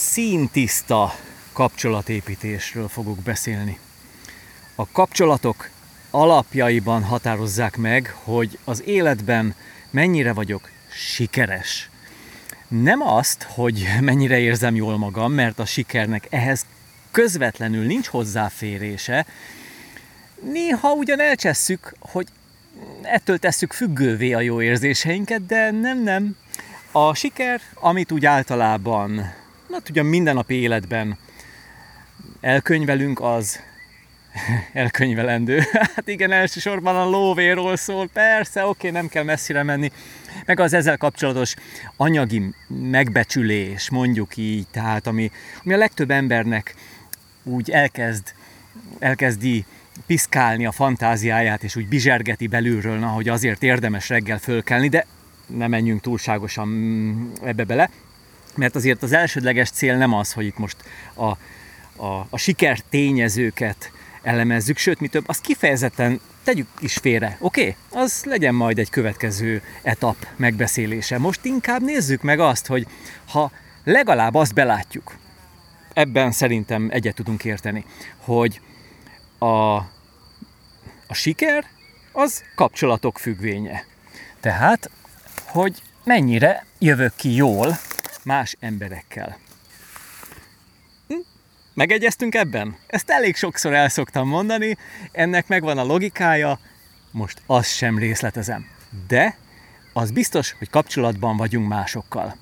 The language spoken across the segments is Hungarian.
színtiszta kapcsolatépítésről fogok beszélni. A kapcsolatok alapjaiban határozzák meg, hogy az életben mennyire vagyok sikeres. Nem azt, hogy mennyire érzem jól magam, mert a sikernek ehhez közvetlenül nincs hozzáférése. Néha ugyan elcsesszük, hogy ettől tesszük függővé a jó érzéseinket, de nem, nem. A siker, amit úgy általában, na tudja, mindennapi életben elkönyvelünk, az elkönyvelendő. Hát igen, elsősorban a lóvéról szól, persze, oké, nem kell messzire menni. Meg az ezzel kapcsolatos anyagi megbecsülés, mondjuk így, tehát ami, ami a legtöbb embernek úgy elkezd, elkezdi piszkálni a fantáziáját, és úgy bizsergeti belülről, na, hogy azért érdemes reggel fölkelni, de ne menjünk túlságosan mm, ebbe bele, mert azért az elsődleges cél nem az, hogy itt most a, a, a siker tényezőket elemezzük, sőt, mi több, azt kifejezetten tegyük is félre, oké? Okay? Az legyen majd egy következő etap megbeszélése. Most inkább nézzük meg azt, hogy ha legalább azt belátjuk, ebben szerintem egyet tudunk érteni, hogy a, a siker az kapcsolatok függvénye. Tehát, hogy mennyire jövök ki jól más emberekkel. Hm? Megegyeztünk ebben? Ezt elég sokszor el szoktam mondani, ennek megvan a logikája, most azt sem részletezem. De az biztos, hogy kapcsolatban vagyunk másokkal.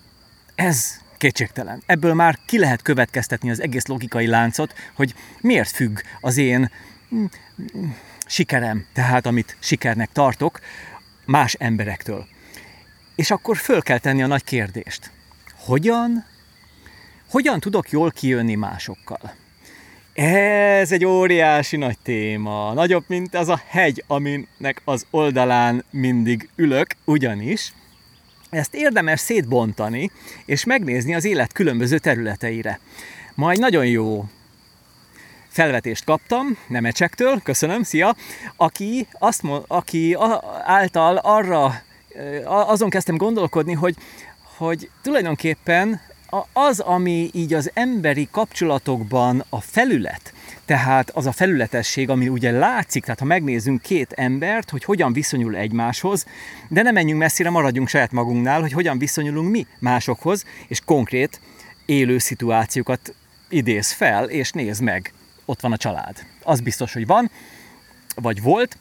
Ez kétségtelen. Ebből már ki lehet következtetni az egész logikai láncot, hogy miért függ az én hm, sikerem, tehát amit sikernek tartok, más emberektől. És akkor föl kell tenni a nagy kérdést. Hogyan, hogyan tudok jól kijönni másokkal? Ez egy óriási nagy téma, nagyobb, mint az a hegy, aminek az oldalán mindig ülök, ugyanis ezt érdemes szétbontani, és megnézni az élet különböző területeire. Majd nagyon jó felvetést kaptam Nemecsektől, köszönöm, szia, aki, azt, aki által arra azon kezdtem gondolkodni, hogy, hogy tulajdonképpen az, ami így az emberi kapcsolatokban a felület, tehát az a felületesség, ami ugye látszik, tehát ha megnézzünk két embert, hogy hogyan viszonyul egymáshoz, de nem menjünk messzire, maradjunk saját magunknál, hogy hogyan viszonyulunk mi másokhoz, és konkrét élő szituációkat idéz fel, és néz meg. Ott van a család. Az biztos, hogy van, vagy volt,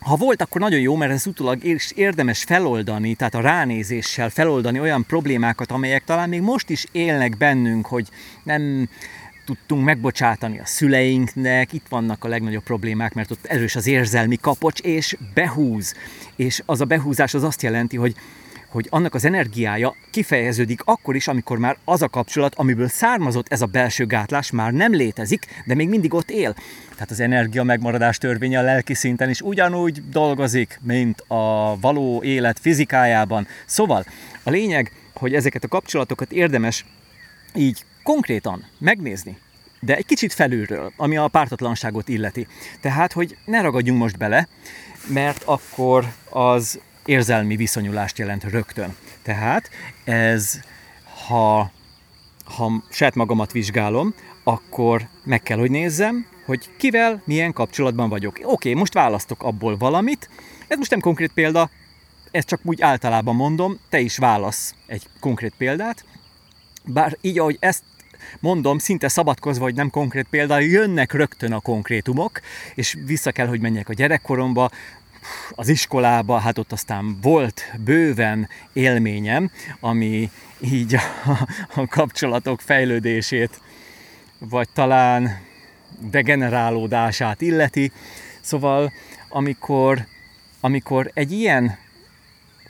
ha volt, akkor nagyon jó, mert ez utólag érdemes feloldani, tehát a ránézéssel feloldani olyan problémákat, amelyek talán még most is élnek bennünk, hogy nem tudtunk megbocsátani a szüleinknek, itt vannak a legnagyobb problémák, mert ott erős az érzelmi kapocs, és behúz. És az a behúzás az azt jelenti, hogy hogy annak az energiája kifejeződik akkor is, amikor már az a kapcsolat, amiből származott ez a belső gátlás, már nem létezik, de még mindig ott él. Tehát az energia megmaradás törvénye a lelki szinten is ugyanúgy dolgozik, mint a való élet fizikájában. Szóval a lényeg, hogy ezeket a kapcsolatokat érdemes így konkrétan megnézni, de egy kicsit felülről, ami a pártatlanságot illeti. Tehát, hogy ne ragadjunk most bele, mert akkor az érzelmi viszonyulást jelent rögtön. Tehát ez, ha, ha saját magamat vizsgálom, akkor meg kell, hogy nézzem, hogy kivel milyen kapcsolatban vagyok. Oké, most választok abból valamit, ez most nem konkrét példa, ezt csak úgy általában mondom, te is válasz egy konkrét példát, bár így, ahogy ezt mondom, szinte szabadkozva, hogy nem konkrét példa, jönnek rögtön a konkrétumok, és vissza kell, hogy menjek a gyerekkoromba, az iskolába, hát ott aztán volt bőven élményem, ami így a, a kapcsolatok fejlődését, vagy talán degenerálódását illeti. Szóval, amikor, amikor egy ilyen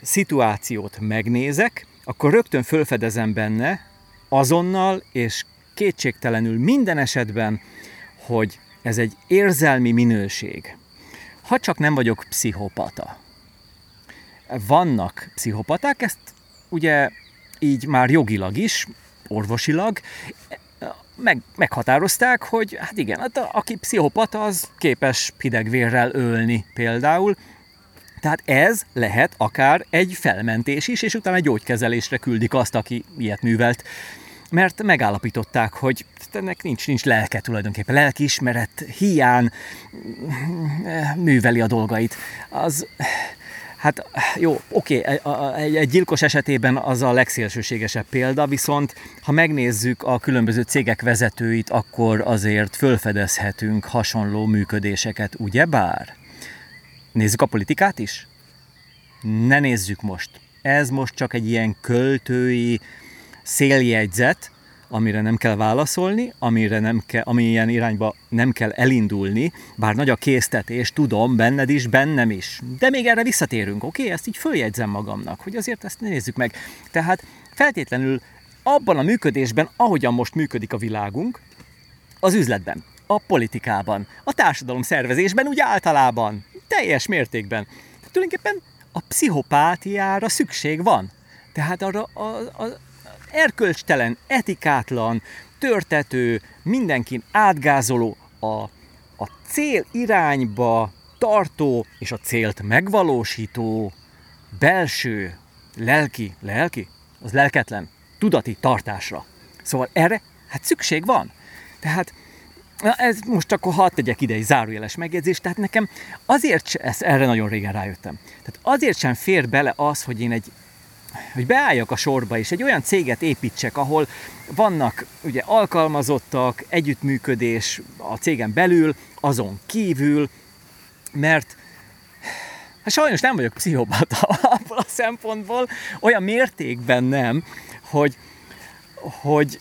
szituációt megnézek, akkor rögtön fölfedezem benne azonnal és kétségtelenül minden esetben, hogy ez egy érzelmi minőség ha csak nem vagyok pszichopata. Vannak pszichopaták, ezt ugye így már jogilag is, orvosilag meg, meghatározták, hogy hát igen, hát a, aki pszichopata, az képes hidegvérrel ölni például. Tehát ez lehet akár egy felmentés is, és utána egy gyógykezelésre küldik azt, aki ilyet művelt. Mert megállapították, hogy ennek nincs, nincs lelke tulajdonképpen, lelkiismeret hiány műveli a dolgait. Az, Hát jó, oké, egy, egy gyilkos esetében az a legszélsőségesebb példa, viszont ha megnézzük a különböző cégek vezetőit, akkor azért fölfedezhetünk hasonló működéseket, ugyebár? Nézzük a politikát is? Ne nézzük most. Ez most csak egy ilyen költői széljegyzet, amire nem kell válaszolni, amire nem kell, ami ilyen irányba nem kell elindulni, bár nagy a késztetés, tudom, benned is, bennem is. De még erre visszatérünk, oké? Okay? Ezt így följegyzem magamnak, hogy azért ezt nézzük meg. Tehát feltétlenül abban a működésben, ahogyan most működik a világunk, az üzletben, a politikában, a társadalom szervezésben, úgy általában, teljes mértékben. Tehát tulajdonképpen a pszichopátiára szükség van. Tehát arra a, a, erkölcstelen, etikátlan, törtető, mindenkin átgázoló, a, a cél irányba tartó és a célt megvalósító belső lelki, lelki? Az lelketlen, tudati tartásra. Szóval erre hát szükség van. Tehát Na ez most akkor hadd tegyek ide egy zárójeles megjegyzést, tehát nekem azért, ezt erre nagyon régen rájöttem, tehát azért sem fér bele az, hogy én egy hogy beálljak a sorba, és egy olyan céget építsek, ahol vannak ugye alkalmazottak, együttműködés a cégen belül, azon kívül, mert hát sajnos nem vagyok pszichopata abból a szempontból, olyan mértékben nem, hogy, hogy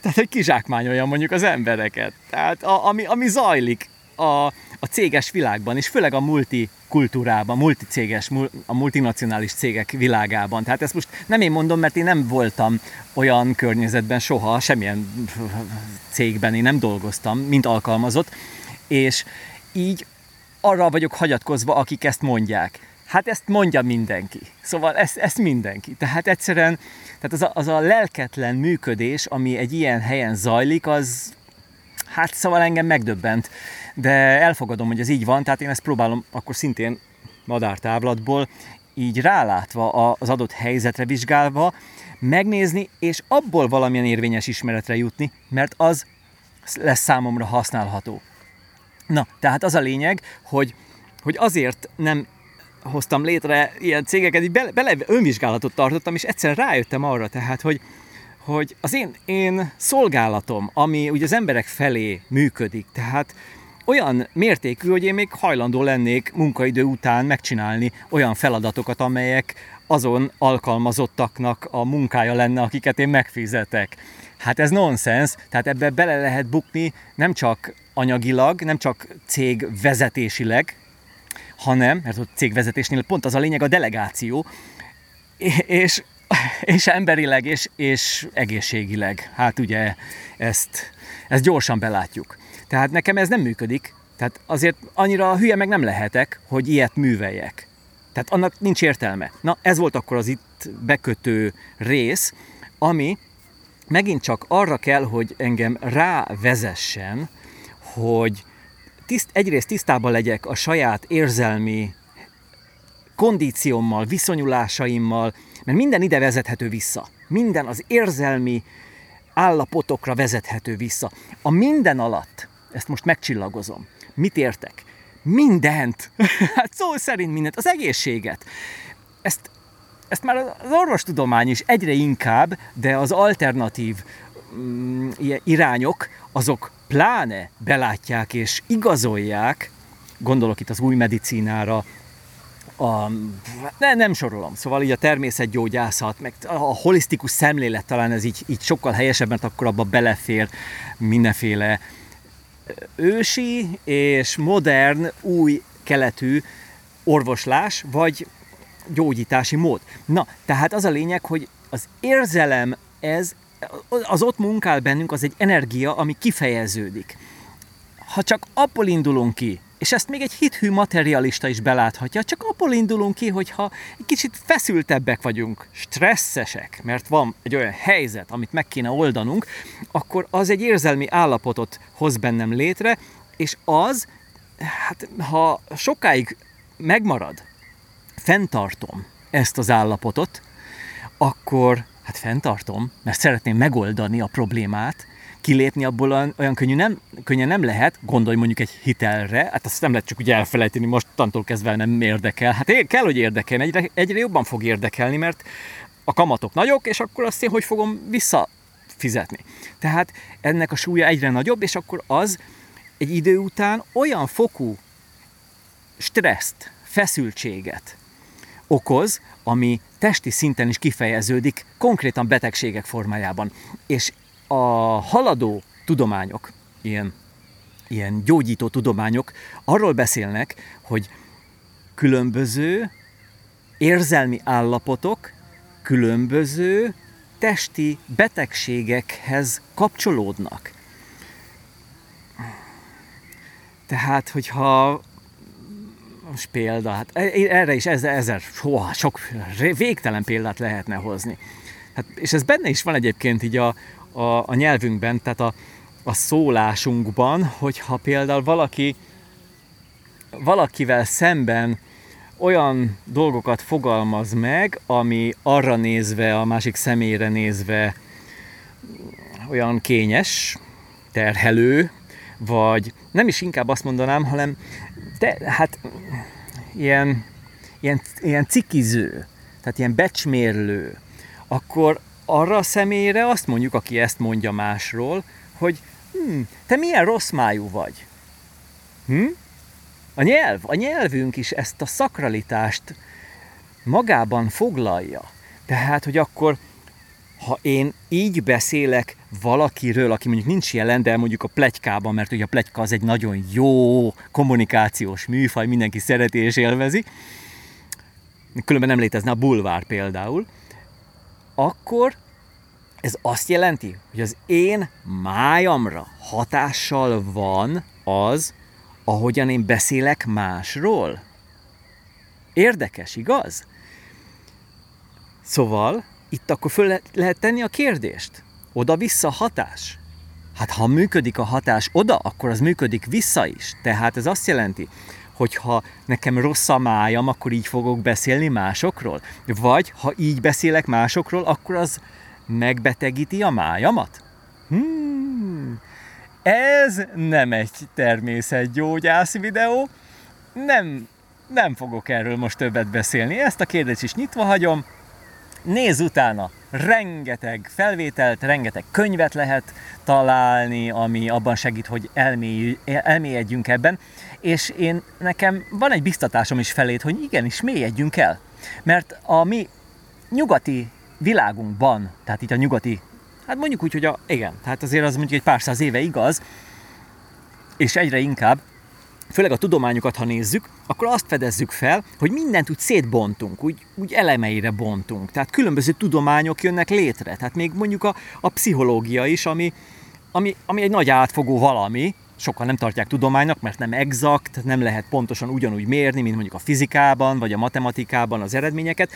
tehát, hogy kizsákmányoljam mondjuk az embereket. Tehát a, ami, ami zajlik a, a céges világban, és főleg a multikultúrában, multicéges, a multinacionális cégek világában. Tehát ezt most nem én mondom, mert én nem voltam olyan környezetben soha, semmilyen cégben én nem dolgoztam, mint alkalmazott, és így arra vagyok hagyatkozva, akik ezt mondják. Hát ezt mondja mindenki. Szóval ezt, ezt mindenki. Tehát egyszerűen tehát az a, az a lelketlen működés, ami egy ilyen helyen zajlik, az hát szóval engem megdöbbent de elfogadom, hogy ez így van, tehát én ezt próbálom akkor szintén madártávlatból így rálátva az adott helyzetre vizsgálva megnézni, és abból valamilyen érvényes ismeretre jutni, mert az lesz számomra használható. Na, tehát az a lényeg, hogy, hogy azért nem hoztam létre ilyen cégeket, így bele, bele önvizsgálatot tartottam, és egyszer rájöttem arra, tehát, hogy, hogy az én, én szolgálatom, ami ugye az emberek felé működik, tehát olyan mértékű, hogy én még hajlandó lennék munkaidő után megcsinálni olyan feladatokat, amelyek azon alkalmazottaknak a munkája lenne, akiket én megfizetek. Hát ez nonsens, tehát ebbe bele lehet bukni nem csak anyagilag, nem csak cég vezetésileg, hanem, mert a cégvezetésnél pont az a lényeg a delegáció, és, és emberileg, és, és egészségileg. Hát ugye ezt, ezt gyorsan belátjuk. Tehát nekem ez nem működik. Tehát azért annyira hülye meg nem lehetek, hogy ilyet műveljek. Tehát annak nincs értelme. Na, ez volt akkor az itt bekötő rész, ami megint csak arra kell, hogy engem rávezessen, hogy tiszt, egyrészt tisztában legyek a saját érzelmi kondíciómmal, viszonyulásaimmal, mert minden ide vezethető vissza. Minden az érzelmi állapotokra vezethető vissza. A minden alatt ezt most megcsillagozom. Mit értek? Mindent! hát szó szerint mindent. Az egészséget. Ezt, ezt már az orvostudomány is egyre inkább, de az alternatív mm, irányok, azok pláne belátják és igazolják, gondolok itt az új medicínára, a, ne, nem sorolom, szóval így a természetgyógyászat, meg a holisztikus szemlélet talán ez így, így sokkal helyesebb, mert akkor abba belefér mindenféle ősi és modern, új keletű orvoslás, vagy gyógyítási mód. Na, tehát az a lényeg, hogy az érzelem, ez, az ott munkál bennünk, az egy energia, ami kifejeződik. Ha csak abból indulunk ki, és ezt még egy hithű materialista is beláthatja, csak abból indulunk ki, hogyha egy kicsit feszültebbek vagyunk, stresszesek, mert van egy olyan helyzet, amit meg kéne oldanunk, akkor az egy érzelmi állapotot hoz bennem létre, és az, hát ha sokáig megmarad, fenntartom ezt az állapotot, akkor Hát fenntartom, mert szeretném megoldani a problémát, kilépni abból olyan, könnyű nem, könnyen nem lehet, gondolj mondjuk egy hitelre, hát azt nem lehet csak úgy elfelejteni, most tantól kezdve nem érdekel. Hát kell, hogy érdekelni, egyre, egyre jobban fog érdekelni, mert a kamatok nagyok, és akkor azt én hogy fogom visszafizetni. Tehát ennek a súlya egyre nagyobb, és akkor az egy idő után olyan fokú stresszt, feszültséget okoz, ami testi szinten is kifejeződik, konkrétan betegségek formájában. És a haladó tudományok, ilyen, ilyen gyógyító tudományok arról beszélnek, hogy különböző érzelmi állapotok különböző testi betegségekhez kapcsolódnak. Tehát, hogyha most példa, hát e, erre is ezer, ezer soha, sok végtelen példát lehetne hozni. Hát, és ez benne is van egyébként így a, a, a nyelvünkben, tehát a, a szólásunkban, hogyha például valaki valakivel szemben olyan dolgokat fogalmaz meg, ami arra nézve, a másik személyre nézve olyan kényes, terhelő, vagy nem is inkább azt mondanám, hanem de, hát ilyen, ilyen, ilyen cikiző, tehát ilyen becsmérlő, akkor arra a személyre azt mondjuk, aki ezt mondja másról, hogy hm, te milyen rossz májú vagy. Hm? A nyelv, a nyelvünk is ezt a szakralitást magában foglalja. Tehát, hogy akkor, ha én így beszélek valakiről, aki mondjuk nincs jelen, de mondjuk a plegykában, mert ugye a plegyka az egy nagyon jó kommunikációs műfaj, mindenki szereti és élvezi, különben nem létezne a bulvár például, akkor ez azt jelenti, hogy az én májamra hatással van az, ahogyan én beszélek másról. Érdekes, igaz? Szóval itt akkor föl lehet tenni a kérdést. Oda-vissza hatás. Hát ha működik a hatás oda, akkor az működik vissza is. Tehát ez azt jelenti, hogy ha nekem rossz a májam, akkor így fogok beszélni másokról. Vagy ha így beszélek másokról, akkor az megbetegíti a májamat. Hmm, ez nem egy természetgyógyász videó, nem, nem fogok erről most többet beszélni. Ezt a kérdést is nyitva hagyom. Nézz utána, rengeteg felvételt, rengeteg könyvet lehet találni, ami abban segít, hogy elmély, elmélyedjünk ebben. És én nekem van egy biztatásom is felét, hogy igenis mélyedjünk el. Mert a mi nyugati világunkban, tehát itt a nyugati Hát mondjuk úgy, hogy a, igen, tehát azért az mondjuk egy pár száz éve igaz, és egyre inkább, főleg a tudományokat, ha nézzük, akkor azt fedezzük fel, hogy mindent úgy szétbontunk, úgy, úgy elemeire bontunk. Tehát különböző tudományok jönnek létre. Tehát még mondjuk a, a pszichológia is, ami, ami, ami egy nagy átfogó valami, sokan nem tartják tudománynak, mert nem exakt, nem lehet pontosan ugyanúgy mérni, mint mondjuk a fizikában, vagy a matematikában az eredményeket.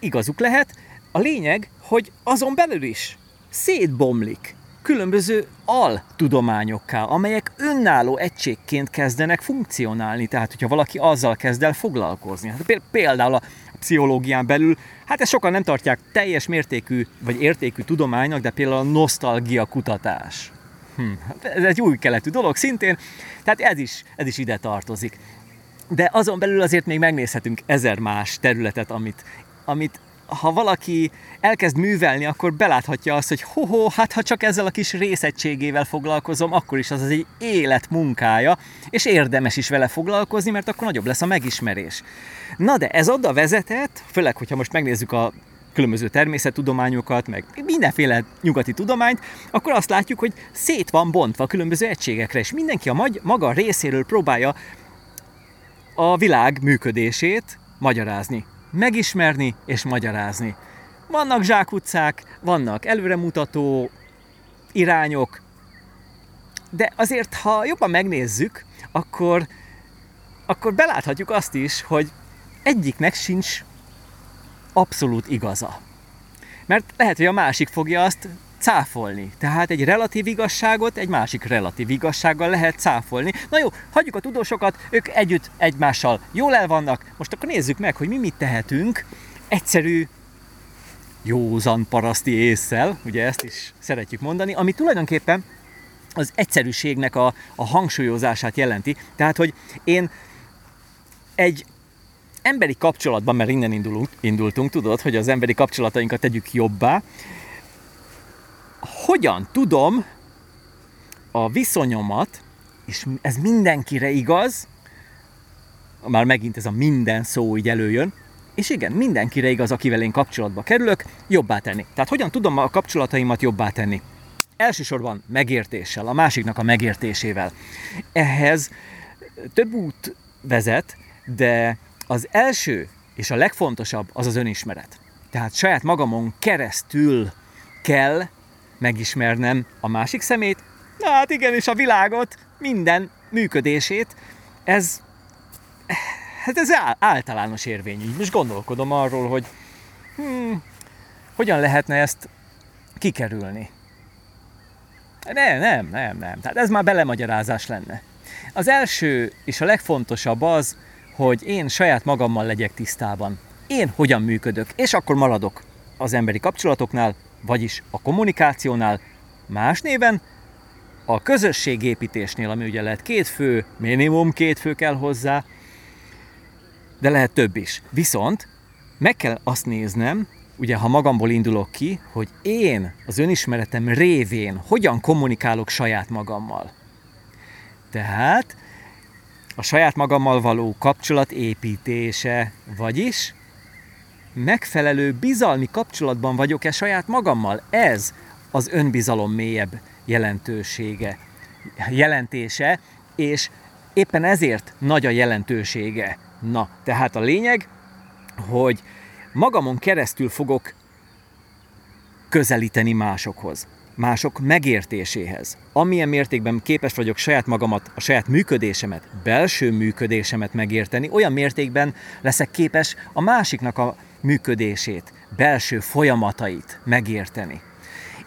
Igazuk lehet. A lényeg, hogy azon belül is szétbomlik különböző altudományokká, amelyek önálló egységként kezdenek funkcionálni. Tehát, hogyha valaki azzal kezd el foglalkozni. Hát például a pszichológián belül, hát ezt sokan nem tartják teljes mértékű vagy értékű tudománynak, de például a nosztalgia kutatás. Hm, ez egy új keletű dolog szintén, tehát ez is, ez is ide tartozik. De azon belül azért még megnézhetünk ezer más területet, amit, amit ha valaki elkezd művelni, akkor beláthatja azt, hogy ho hát ha csak ezzel a kis részegységével foglalkozom, akkor is az az egy élet munkája, és érdemes is vele foglalkozni, mert akkor nagyobb lesz a megismerés. Na de ez oda vezetett, főleg, hogyha most megnézzük a különböző természettudományokat, meg mindenféle nyugati tudományt, akkor azt látjuk, hogy szét van bontva különböző egységekre, és mindenki a maga részéről próbálja a világ működését magyarázni megismerni és magyarázni. Vannak zsákutcák, vannak előremutató irányok, de azért, ha jobban megnézzük, akkor, akkor beláthatjuk azt is, hogy egyiknek sincs abszolút igaza. Mert lehet, hogy a másik fogja azt cáfolni. Tehát egy relatív igazságot egy másik relatív igazsággal lehet cáfolni. Na jó, hagyjuk a tudósokat, ők együtt egymással jól el vannak. Most akkor nézzük meg, hogy mi mit tehetünk egyszerű józan paraszti észsel, ugye ezt is szeretjük mondani, ami tulajdonképpen az egyszerűségnek a, a hangsúlyozását jelenti. Tehát, hogy én egy emberi kapcsolatban, mert innen indulunk, indultunk, tudod, hogy az emberi kapcsolatainkat tegyük jobbá, hogyan tudom a viszonyomat, és ez mindenkire igaz, már megint ez a minden szó így előjön, és igen, mindenkire igaz, akivel én kapcsolatba kerülök, jobbá tenni. Tehát hogyan tudom a kapcsolataimat jobbá tenni? Elsősorban megértéssel, a másiknak a megértésével. Ehhez több út vezet, de az első és a legfontosabb az az önismeret. Tehát saját magamon keresztül kell megismernem a másik szemét, na hát igen, és a világot, minden működését. Ez, hát ez általános érvényű. Most gondolkodom arról, hogy hmm, hogyan lehetne ezt kikerülni. Nem, nem, nem, nem. Tehát ez már belemagyarázás lenne. Az első és a legfontosabb az, hogy én saját magammal legyek tisztában. Én hogyan működök, és akkor maradok az emberi kapcsolatoknál, vagyis a kommunikációnál, más néven a közösségépítésnél, ami ugye lehet két fő, minimum két fő kell hozzá, de lehet több is. Viszont meg kell azt néznem, ugye ha magamból indulok ki, hogy én az önismeretem révén hogyan kommunikálok saját magammal. Tehát a saját magammal való kapcsolat építése, vagyis megfelelő bizalmi kapcsolatban vagyok-e saját magammal? Ez az önbizalom mélyebb jelentősége, jelentése, és éppen ezért nagy a jelentősége. Na, tehát a lényeg, hogy magamon keresztül fogok közelíteni másokhoz mások megértéséhez. Amilyen mértékben képes vagyok saját magamat, a saját működésemet, belső működésemet megérteni, olyan mértékben leszek képes a másiknak a működését, belső folyamatait megérteni.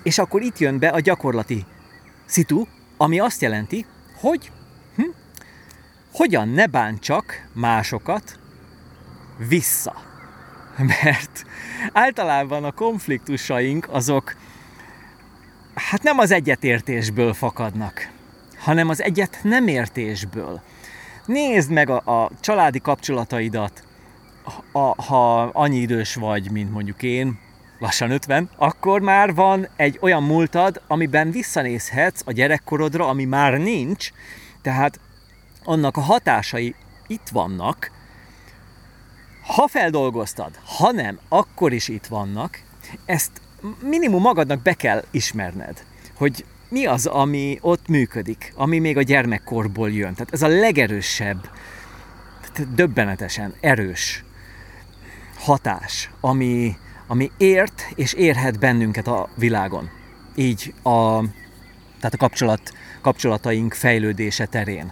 És akkor itt jön be a gyakorlati szitu, ami azt jelenti, hogy hm, hogyan ne bántsak másokat vissza. Mert általában a konfliktusaink azok hát nem az egyetértésből fakadnak, hanem az egyet nem értésből. Nézd meg a, a családi kapcsolataidat, a, ha annyi idős vagy, mint mondjuk én, lassan 50, akkor már van egy olyan múltad, amiben visszanézhetsz a gyerekkorodra, ami már nincs, tehát annak a hatásai itt vannak, ha feldolgoztad, ha nem, akkor is itt vannak, ezt minimum magadnak be kell ismerned, hogy mi az, ami ott működik, ami még a gyermekkorból jön. Tehát ez a legerősebb, döbbenetesen erős hatás, ami, ami ért és érhet bennünket a világon. Így a, tehát a kapcsolat, kapcsolataink fejlődése terén.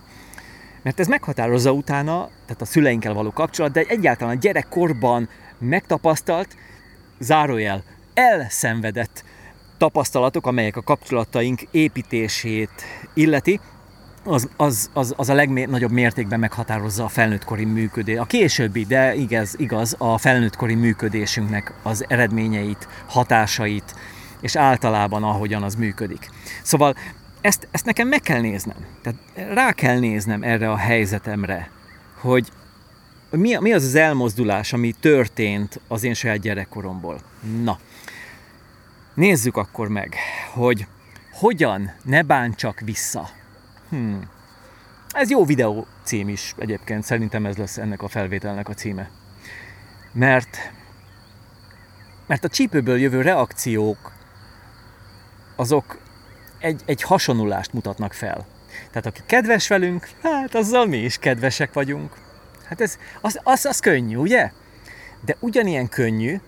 Mert ez meghatározza utána, tehát a szüleinkkel való kapcsolat, de egyáltalán a gyerekkorban megtapasztalt, zárójel, elszenvedett tapasztalatok, amelyek a kapcsolataink építését illeti, az, az, az, az a legnagyobb mértékben meghatározza a felnőttkori működés, a későbbi, de igaz, igaz, a felnőttkori működésünknek az eredményeit, hatásait, és általában ahogyan az működik. Szóval ezt, ezt nekem meg kell néznem. Tehát rá kell néznem erre a helyzetemre, hogy mi, mi az az elmozdulás, ami történt az én saját gyerekkoromból. Na, Nézzük akkor meg, hogy hogyan ne bántsak vissza. Hmm. Ez jó videó cím is egyébként, szerintem ez lesz ennek a felvételnek a címe. Mert, mert a csípőből jövő reakciók azok egy, egy hasonlulást mutatnak fel. Tehát aki kedves velünk, hát azzal mi is kedvesek vagyunk. Hát ez, az, az, az könnyű, ugye? De ugyanilyen könnyű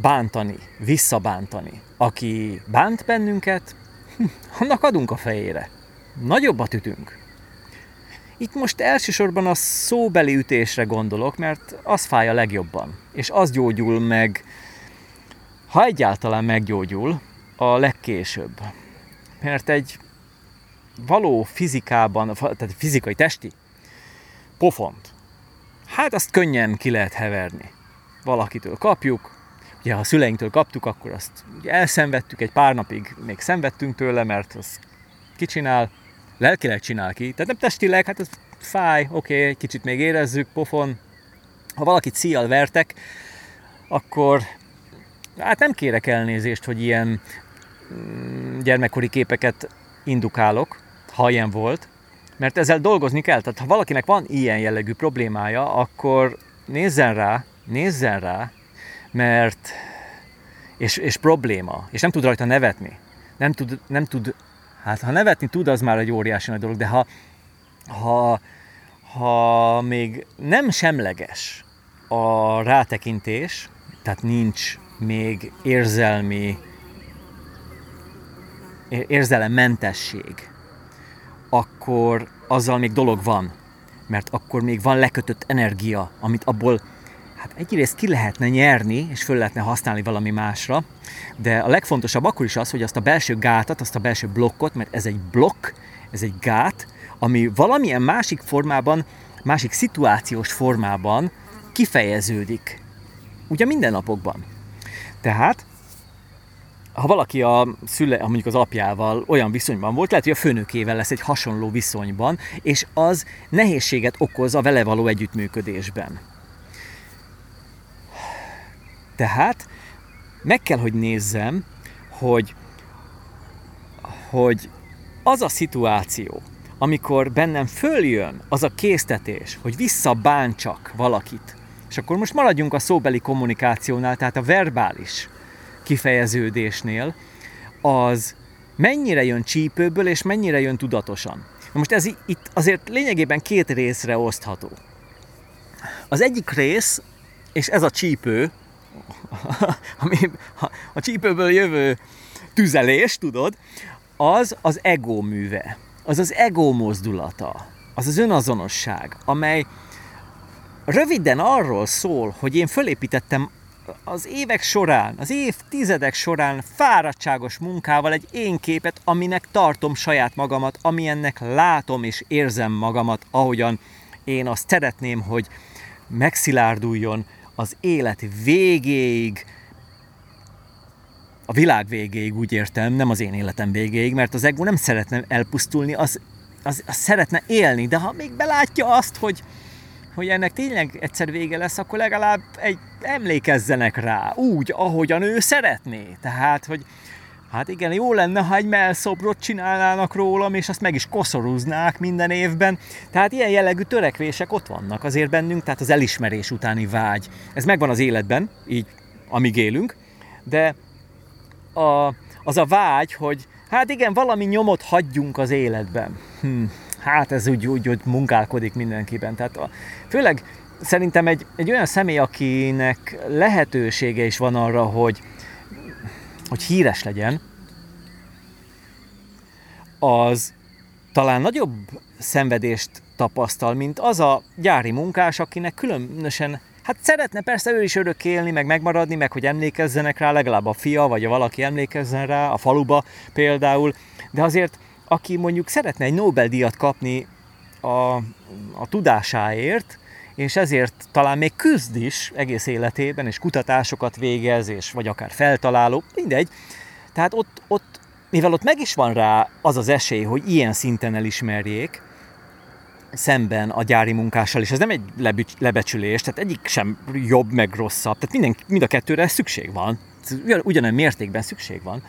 bántani, visszabántani. Aki bánt bennünket, annak adunk a fejére. Nagyobbat ütünk. Itt most elsősorban a szóbeli ütésre gondolok, mert az fáj a legjobban. És az gyógyul meg, ha egyáltalán meggyógyul, a legkésőbb. Mert egy való fizikában, tehát fizikai testi pofont, hát azt könnyen ki lehet heverni. Valakitől kapjuk, ugye ha a szüleinktől kaptuk, akkor azt ugye elszenvedtük, egy pár napig még szenvedtünk tőle, mert az kicsinál, lelkileg csinál ki, tehát nem testileg, hát ez fáj, oké, okay, egy kicsit még érezzük, pofon. Ha valakit szíjjal vertek, akkor hát nem kérek elnézést, hogy ilyen mm, gyermekkori képeket indukálok, ha ilyen volt, mert ezzel dolgozni kell. Tehát ha valakinek van ilyen jellegű problémája, akkor nézzen rá, nézzen rá, mert és, és probléma, és nem tud rajta nevetni. Nem tud, nem tud, hát ha nevetni tud, az már egy óriási nagy dolog, de ha, ha, ha még nem semleges a rátekintés, tehát nincs még érzelmi, érzelemmentesség, akkor azzal még dolog van. Mert akkor még van lekötött energia, amit abból hát egyrészt ki lehetne nyerni, és föl lehetne használni valami másra, de a legfontosabb akkor is az, hogy azt a belső gátat, azt a belső blokkot, mert ez egy blokk, ez egy gát, ami valamilyen másik formában, másik szituációs formában kifejeződik. Ugye mindennapokban. Tehát, ha valaki a szüle, mondjuk az apjával olyan viszonyban volt, lehet, hogy a főnökével lesz egy hasonló viszonyban, és az nehézséget okoz a vele való együttműködésben. Tehát meg kell, hogy nézzem, hogy, hogy az a szituáció, amikor bennem följön az a késztetés, hogy visszabántsak valakit, és akkor most maradjunk a szóbeli kommunikációnál, tehát a verbális kifejeződésnél, az mennyire jön csípőből, és mennyire jön tudatosan. Na most ez itt azért lényegében két részre osztható. Az egyik rész, és ez a csípő, ami a csípőből jövő tüzelés, tudod, az az ego műve, az az ego mozdulata, az az önazonosság, amely röviden arról szól, hogy én fölépítettem az évek során, az évtizedek során fáradtságos munkával egy én képet, aminek tartom saját magamat, amilyennek látom és érzem magamat, ahogyan én azt szeretném, hogy megszilárduljon az élet végéig, a világ végéig úgy értem, nem az én életem végéig, mert az ego nem szeretne elpusztulni, az, az, az szeretne élni, de ha még belátja azt, hogy, hogy ennek tényleg egyszer vége lesz, akkor legalább egy emlékezzenek rá, úgy, ahogyan ő szeretné. Tehát, hogy hát igen, jó lenne, ha egy melszobrot csinálnának rólam, és azt meg is koszorúznák minden évben. Tehát ilyen jellegű törekvések ott vannak azért bennünk, tehát az elismerés utáni vágy. Ez megvan az életben, így amíg élünk, de a, az a vágy, hogy hát igen, valami nyomot hagyjunk az életben. Hm hát ez úgy, úgy, úgy munkálkodik mindenkiben. Tehát a, főleg szerintem egy, egy olyan személy, akinek lehetősége is van arra, hogy, hogy híres legyen, az talán nagyobb szenvedést tapasztal, mint az a gyári munkás, akinek különösen, hát szeretne persze ő is örök élni, meg megmaradni, meg hogy emlékezzenek rá, legalább a fia, vagy a valaki emlékezzen rá, a faluba például, de azért aki mondjuk szeretne egy Nobel-díjat kapni a, a tudásáért, és ezért talán még küzd is egész életében, és kutatásokat végez, és vagy akár feltaláló, mindegy. Tehát ott, ott, mivel ott meg is van rá az az esély, hogy ilyen szinten elismerjék, szemben a gyári munkással, és ez nem egy lebecsülés, tehát egyik sem jobb, meg rosszabb, tehát minden, mind a kettőre szükség van, ugyanolyan mértékben szükség van.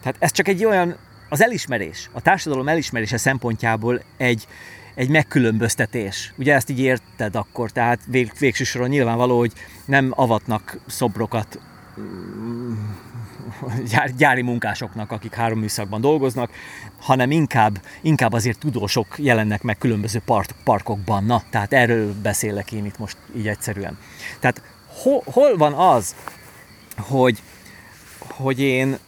Tehát ez csak egy olyan az elismerés, a társadalom elismerése szempontjából egy, egy megkülönböztetés. Ugye ezt így érted akkor, tehát vég, végső soron nyilvánvaló, hogy nem avatnak szobrokat mm, gyár, gyári munkásoknak, akik három műszakban dolgoznak, hanem inkább, inkább azért tudósok jelennek meg különböző park, parkokban. Na, tehát erről beszélek én itt most így egyszerűen. Tehát hol, hol van az, hogy, hogy én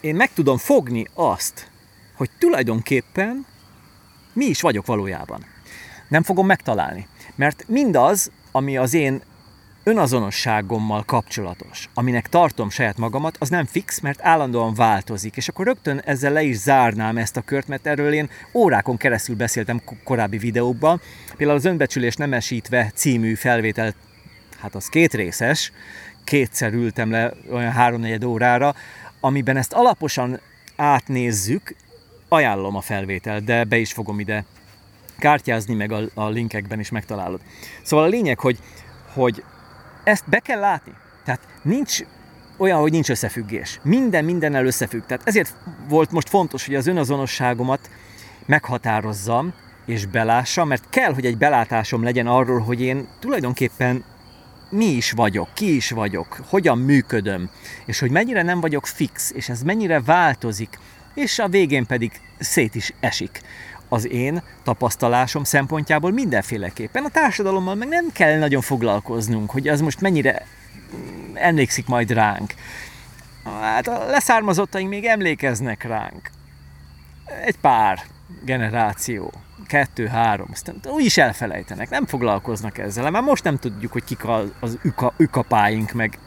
én meg tudom fogni azt, hogy tulajdonképpen mi is vagyok valójában. Nem fogom megtalálni. Mert mindaz, ami az én önazonosságommal kapcsolatos, aminek tartom saját magamat, az nem fix, mert állandóan változik. És akkor rögtön ezzel le is zárnám ezt a kört, mert erről én órákon keresztül beszéltem korábbi videókban. Például az Önbecsülés nem esítve című felvétel, hát az két részes, kétszer ültem le olyan három órára, amiben ezt alaposan átnézzük, ajánlom a felvételt, de be is fogom ide kártyázni, meg a, a linkekben is megtalálod. Szóval a lényeg, hogy, hogy ezt be kell látni. Tehát nincs olyan, hogy nincs összefüggés. Minden mindennel összefügg. Tehát ezért volt most fontos, hogy az önazonosságomat meghatározzam, és belássam, mert kell, hogy egy belátásom legyen arról, hogy én tulajdonképpen mi is vagyok, ki is vagyok, hogyan működöm, és hogy mennyire nem vagyok fix, és ez mennyire változik, és a végén pedig szét is esik az én tapasztalásom szempontjából mindenféleképpen. A társadalommal meg nem kell nagyon foglalkoznunk, hogy az most mennyire emlékszik majd ránk. Hát a leszármazottaink még emlékeznek ránk. Egy pár generáció, kettő, három, aztán úgy is elfelejtenek, nem foglalkoznak ezzel, már most nem tudjuk, hogy kik az, az üka, ükapáink, meg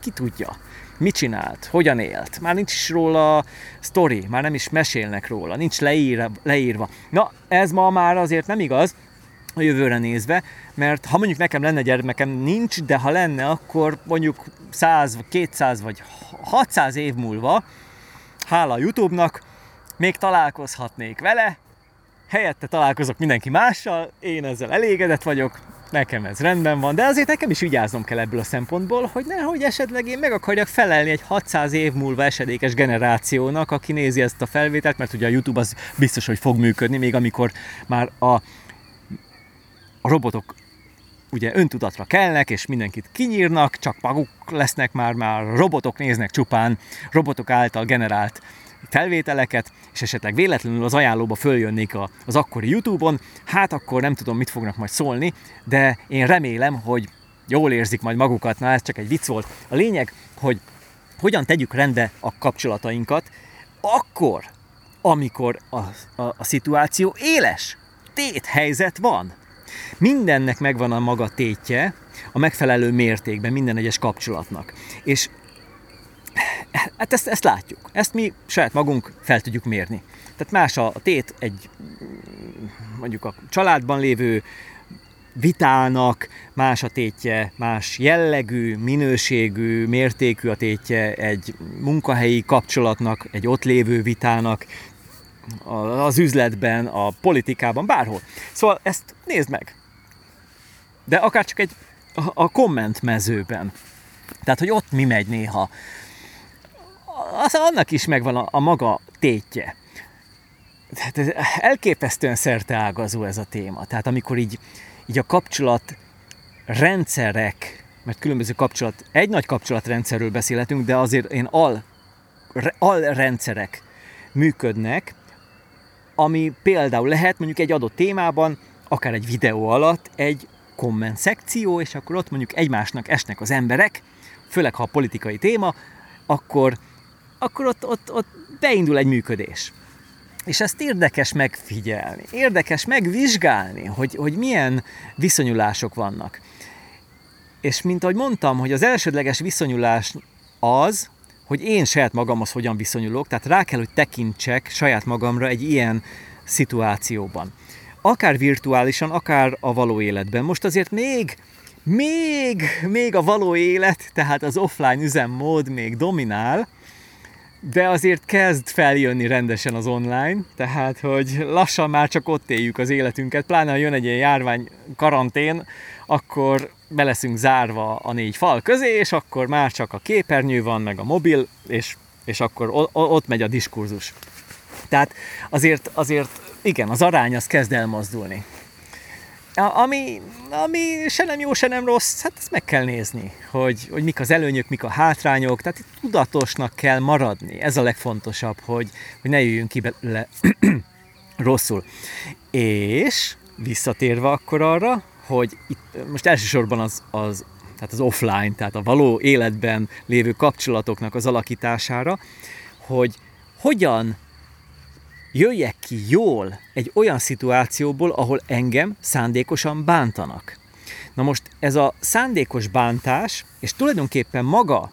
ki tudja, mit csinált, hogyan élt, már nincs is róla sztori, már nem is mesélnek róla, nincs leírva, leírva. Na, ez ma már azért nem igaz, a jövőre nézve, mert ha mondjuk nekem lenne gyermekem, nincs, de ha lenne, akkor mondjuk 100, 200 vagy 600 év múlva, hála a Youtube-nak, még találkozhatnék vele, helyette találkozok mindenki mással, én ezzel elégedett vagyok, nekem ez rendben van, de azért nekem is vigyáznom kell ebből a szempontból, hogy nehogy esetleg én meg akarjak felelni egy 600 év múlva esedékes generációnak, aki nézi ezt a felvételt, mert ugye a YouTube az biztos, hogy fog működni, még amikor már a, a robotok ugye öntudatra kelnek, és mindenkit kinyírnak, csak maguk lesznek már, már robotok néznek csupán, robotok által generált felvételeket, és esetleg véletlenül az ajánlóba följönnék az akkori YouTube-on, hát akkor nem tudom, mit fognak majd szólni, de én remélem, hogy jól érzik majd magukat, na ez csak egy vicc volt. A lényeg, hogy hogyan tegyük rendbe a kapcsolatainkat, akkor, amikor a, a, a szituáció éles, tét helyzet van. Mindennek megvan a maga tétje, a megfelelő mértékben minden egyes kapcsolatnak. És Hát ezt, ezt látjuk. Ezt mi saját magunk fel tudjuk mérni. Tehát más a tét egy mondjuk a családban lévő vitának, más a tétje, más jellegű, minőségű, mértékű a tétje egy munkahelyi kapcsolatnak, egy ott lévő vitának, az üzletben, a politikában, bárhol. Szóval ezt nézd meg. De akár csak egy a, komment mezőben. Tehát, hogy ott mi megy néha az annak is megvan a, a maga tétje. Tehát ez elképesztően szerteágazó ez a téma. Tehát amikor így, így a kapcsolat rendszerek, mert különböző kapcsolat, egy nagy kapcsolatrendszerről beszélhetünk, de azért én al, al rendszerek működnek, ami például lehet mondjuk egy adott témában, akár egy videó alatt egy komment szekció, és akkor ott mondjuk egymásnak esnek az emberek, főleg ha a politikai téma, akkor akkor ott, ott, ott beindul egy működés. És ezt érdekes megfigyelni, érdekes megvizsgálni, hogy, hogy milyen viszonyulások vannak. És mint ahogy mondtam, hogy az elsődleges viszonyulás az, hogy én saját magamhoz hogyan viszonyulok, tehát rá kell, hogy tekintsek saját magamra egy ilyen szituációban. Akár virtuálisan, akár a való életben. Most azért még, még, még a való élet, tehát az offline üzemmód még dominál, de azért kezd feljönni rendesen az online, tehát hogy lassan már csak ott éljük az életünket, pláne ha jön egy ilyen járvány karantén, akkor be leszünk zárva a négy fal közé, és akkor már csak a képernyő van, meg a mobil, és, és akkor ott megy a diskurzus. Tehát azért, azért igen, az arány az kezd elmozdulni ami, ami se nem jó, se nem rossz, hát ezt meg kell nézni, hogy, hogy mik az előnyök, mik a hátrányok, tehát itt tudatosnak kell maradni. Ez a legfontosabb, hogy, hogy ne jöjjünk ki bele rosszul. És visszatérve akkor arra, hogy itt most elsősorban az, az, tehát az offline, tehát a való életben lévő kapcsolatoknak az alakítására, hogy hogyan jöjjek ki jól egy olyan szituációból, ahol engem szándékosan bántanak. Na most ez a szándékos bántás, és tulajdonképpen maga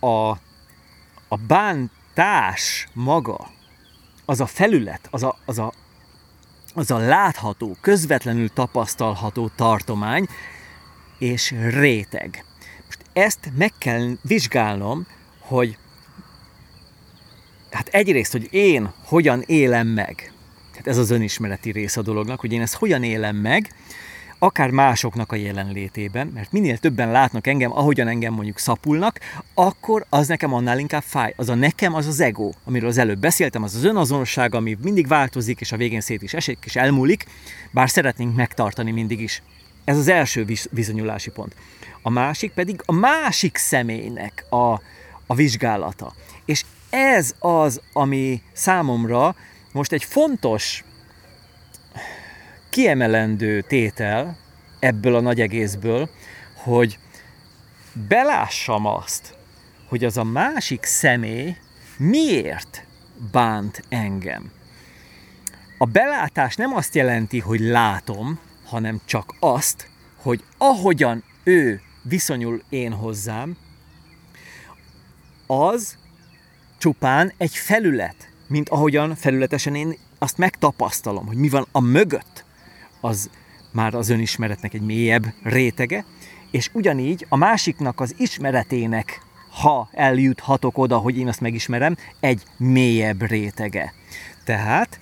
a, a bántás maga, az a felület, az a, az, a, az a látható, közvetlenül tapasztalható tartomány és réteg. Most ezt meg kell vizsgálnom, hogy hát egyrészt, hogy én hogyan élem meg. Tehát ez az önismereti rész a dolognak, hogy én ezt hogyan élem meg, akár másoknak a jelenlétében, mert minél többen látnak engem, ahogyan engem mondjuk szapulnak, akkor az nekem annál inkább fáj. Az a nekem, az az ego, amiről az előbb beszéltem, az az önazonosság, ami mindig változik, és a végén szét is esik, és elmúlik, bár szeretnénk megtartani mindig is. Ez az első viszonyulási pont. A másik pedig a másik személynek a, a vizsgálata. És ez az, ami számomra most egy fontos kiemelendő tétel ebből a nagy egészből, hogy belássam azt, hogy az a másik személy miért bánt engem. A belátás nem azt jelenti, hogy látom, hanem csak azt, hogy ahogyan ő viszonyul én hozzám, az csupán egy felület, mint ahogyan felületesen én azt megtapasztalom, hogy mi van a mögött, az már az önismeretnek egy mélyebb rétege, és ugyanígy a másiknak az ismeretének, ha eljuthatok oda, hogy én azt megismerem, egy mélyebb rétege. Tehát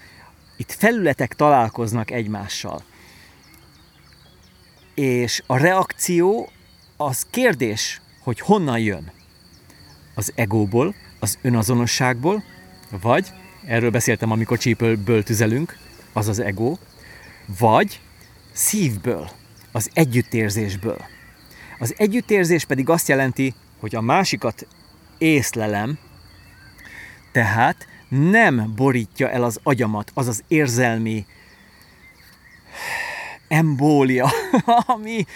itt felületek találkoznak egymással. És a reakció az kérdés, hogy honnan jön. Az egóból, az önazonosságból, vagy, erről beszéltem, amikor csípőből tüzelünk, az az ego, vagy szívből, az együttérzésből. Az együttérzés pedig azt jelenti, hogy a másikat észlelem, tehát nem borítja el az agyamat, az az érzelmi embólia, ami,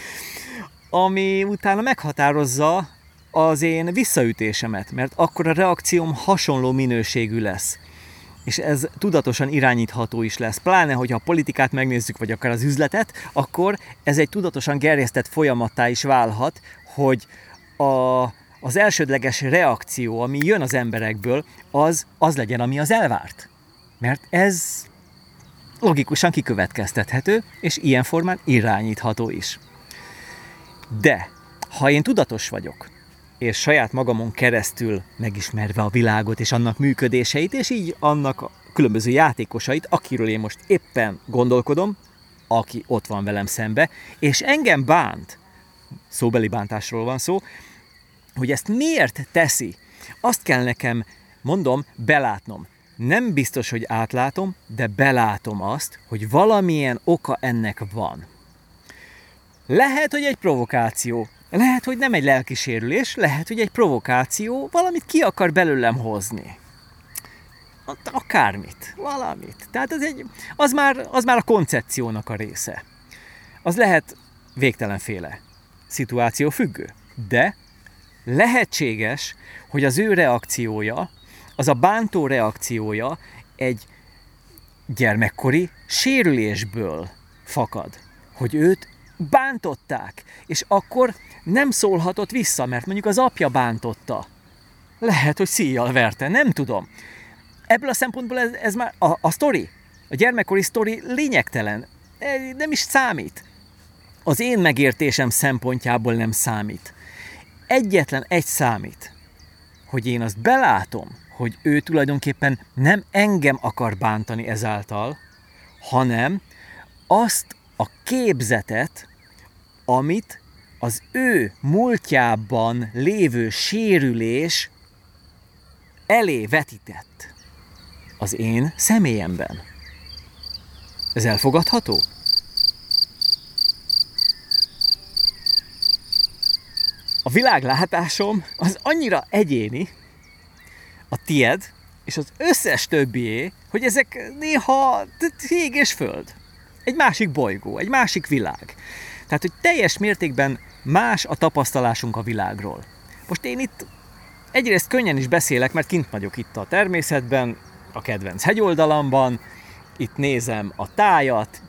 ami utána meghatározza az én visszaütésemet, mert akkor a reakcióm hasonló minőségű lesz és ez tudatosan irányítható is lesz. Pláne, hogyha a politikát megnézzük, vagy akár az üzletet, akkor ez egy tudatosan gerjesztett folyamattá is válhat, hogy a, az elsődleges reakció, ami jön az emberekből, az, az legyen, ami az elvárt. Mert ez logikusan kikövetkeztethető, és ilyen formán irányítható is. De, ha én tudatos vagyok, és saját magamon keresztül megismerve a világot és annak működéseit, és így annak a különböző játékosait, akiről én most éppen gondolkodom, aki ott van velem szembe, és engem bánt, szóbeli bántásról van szó, hogy ezt miért teszi, azt kell nekem, mondom, belátnom. Nem biztos, hogy átlátom, de belátom azt, hogy valamilyen oka ennek van. Lehet, hogy egy provokáció, lehet, hogy nem egy lelkisérülés, lehet, hogy egy provokáció, valamit ki akar belőlem hozni. Akármit, valamit. Tehát ez egy, az, már, az már a koncepciónak a része. Az lehet végtelenféle szituáció függő. De lehetséges, hogy az ő reakciója, az a bántó reakciója egy gyermekkori sérülésből fakad. Hogy őt bántották, és akkor nem szólhatott vissza, mert mondjuk az apja bántotta. Lehet, hogy szíjjal verte, nem tudom. Ebből a szempontból ez, ez már a, a sztori, a gyermekkori sztori lényegtelen, e, nem is számít. Az én megértésem szempontjából nem számít. Egyetlen egy számít, hogy én azt belátom, hogy ő tulajdonképpen nem engem akar bántani ezáltal, hanem azt a képzetet, amit az ő múltjában lévő sérülés elé vetített az én személyemben. Ez elfogadható? A világlátásom az annyira egyéni, a tied és az összes többié, hogy ezek néha ég és föld. Egy másik bolygó, egy másik világ. Tehát, hogy teljes mértékben más a tapasztalásunk a világról. Most én itt egyrészt könnyen is beszélek, mert kint vagyok itt a természetben, a kedvenc hegyoldalamban, itt nézem a tájat,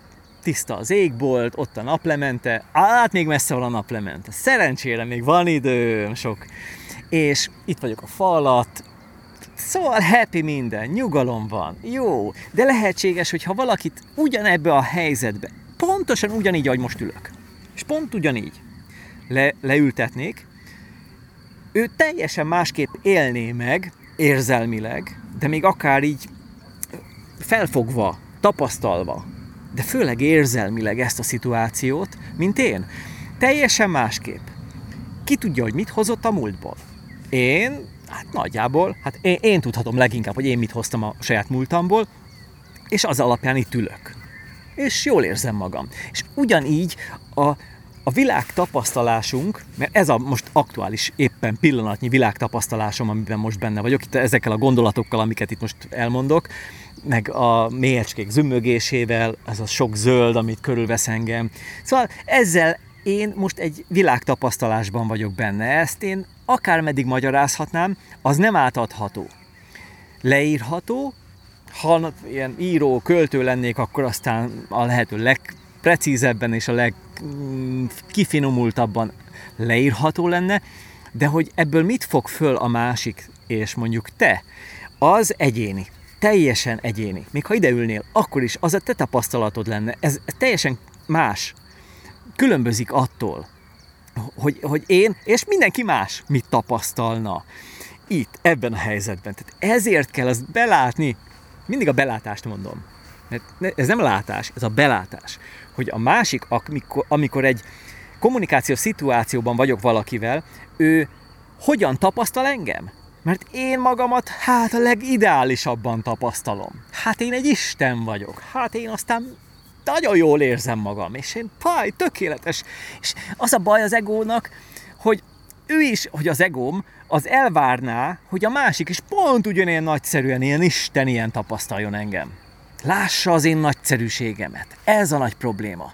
tiszta az égbolt, ott a naplemente, át még messze van a naplemente. Szerencsére még van időm sok. És itt vagyok a falat, Szóval happy minden, nyugalom van, jó, de lehetséges, hogy ha valakit ugyanebbe a helyzetbe, pontosan ugyanígy, ahogy most ülök, és pont ugyanígy, le, leültetnék, ő teljesen másképp élné meg érzelmileg, de még akár így felfogva, tapasztalva, de főleg érzelmileg ezt a szituációt, mint én. Teljesen másképp. Ki tudja, hogy mit hozott a múltból? Én, hát nagyjából, hát én, én tudhatom leginkább, hogy én mit hoztam a saját múltamból, és az alapján itt ülök. És jól érzem magam. És ugyanígy a, a világ tapasztalásunk, mert ez a most aktuális, éppen pillanatnyi világtapasztalásom, amiben most benne vagyok, itt ezekkel a gondolatokkal, amiket itt most elmondok, meg a mélyecskék zümmögésével, ez a sok zöld, amit körülvesz engem. Szóval ezzel én most egy világtapasztalásban vagyok benne. Ezt én akármeddig magyarázhatnám, az nem átadható. Leírható, ha ilyen író, költő lennék, akkor aztán a lehető legprecízebben és a legkifinomultabban leírható lenne, de hogy ebből mit fog föl a másik, és mondjuk te, az egyéni teljesen egyéni. Még ha ideülnél, akkor is az a te tapasztalatod lenne. Ez, teljesen más. Különbözik attól, hogy, hogy én és mindenki más mit tapasztalna itt, ebben a helyzetben. Tehát ezért kell azt belátni, mindig a belátást mondom, mert ez nem látás, ez a belátás, hogy a másik, amikor, amikor egy kommunikációs szituációban vagyok valakivel, ő hogyan tapasztal engem? Mert én magamat hát a legideálisabban tapasztalom. Hát én egy Isten vagyok. Hát én aztán nagyon jól érzem magam, és én paj, tökéletes. És az a baj az egónak, hogy ő is, hogy az egóm, az elvárná, hogy a másik is pont ugyanilyen nagyszerűen, ilyen Isten ilyen tapasztaljon engem. Lássa az én nagyszerűségemet. Ez a nagy probléma.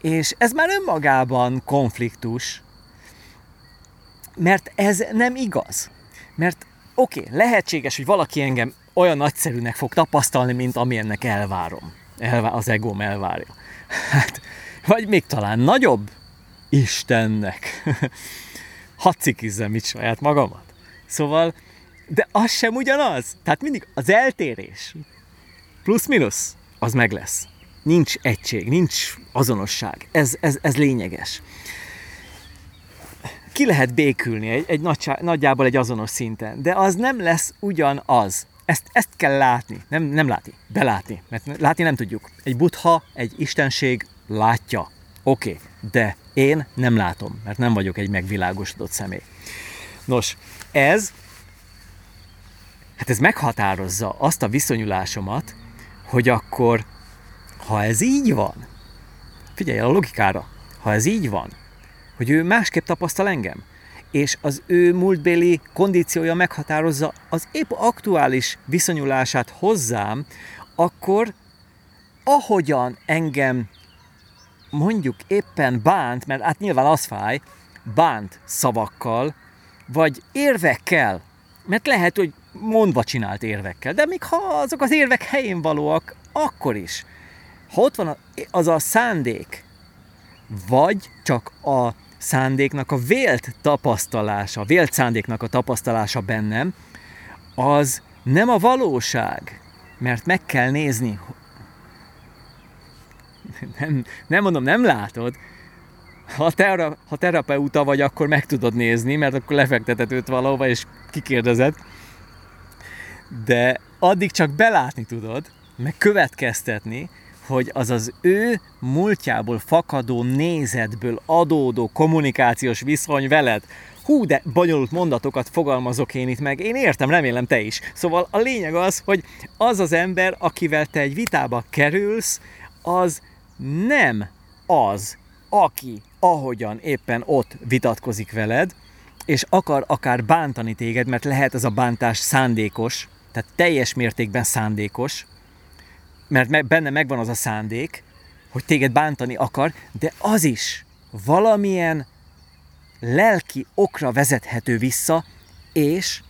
És ez már önmagában konfliktus, mert ez nem igaz. Mert oké, okay, lehetséges, hogy valaki engem olyan nagyszerűnek fog tapasztalni, mint amilyennek elvárom. Elvá- az egóm elvárja. Hát, vagy még talán nagyobb Istennek. Hadd cikizzem itt saját magamat. Szóval, de az sem ugyanaz. Tehát mindig az eltérés, plusz-minusz, az meg lesz. Nincs egység, nincs azonosság. Ez, ez, ez lényeges ki lehet békülni egy, egy nagy, nagyjából egy azonos szinten, de az nem lesz ugyanaz. Ezt, ezt kell látni, nem, nem látni, belátni, mert látni nem tudjuk. Egy butha, egy istenség látja, oké, okay, de én nem látom, mert nem vagyok egy megvilágosodott személy. Nos, ez, hát ez meghatározza azt a viszonyulásomat, hogy akkor, ha ez így van, figyelj a logikára, ha ez így van, hogy ő másképp tapasztal engem, és az ő múltbéli kondíciója meghatározza az épp aktuális viszonyulását hozzám, akkor ahogyan engem mondjuk éppen bánt, mert hát nyilván az fáj, bánt szavakkal, vagy érvekkel, mert lehet, hogy mondva csinált érvekkel, de még ha azok az érvek helyén valóak, akkor is. Ha ott van az a szándék, vagy csak a szándéknak a vélt tapasztalása, vélt szándéknak a tapasztalása bennem, az nem a valóság, mert meg kell nézni. Nem, nem mondom, nem látod. Ha, tera, ha terapeuta vagy, akkor meg tudod nézni, mert akkor lefekteted őt valahova, és kikérdezed. De addig csak belátni tudod, meg következtetni, hogy az az ő múltjából fakadó nézetből adódó kommunikációs viszony veled, hú, de bonyolult mondatokat fogalmazok én itt meg, én értem, remélem te is. Szóval a lényeg az, hogy az az ember, akivel te egy vitába kerülsz, az nem az, aki ahogyan éppen ott vitatkozik veled, és akar akár bántani téged, mert lehet ez a bántás szándékos, tehát teljes mértékben szándékos, mert benne megvan az a szándék, hogy téged bántani akar, de az is valamilyen lelki okra vezethető vissza, és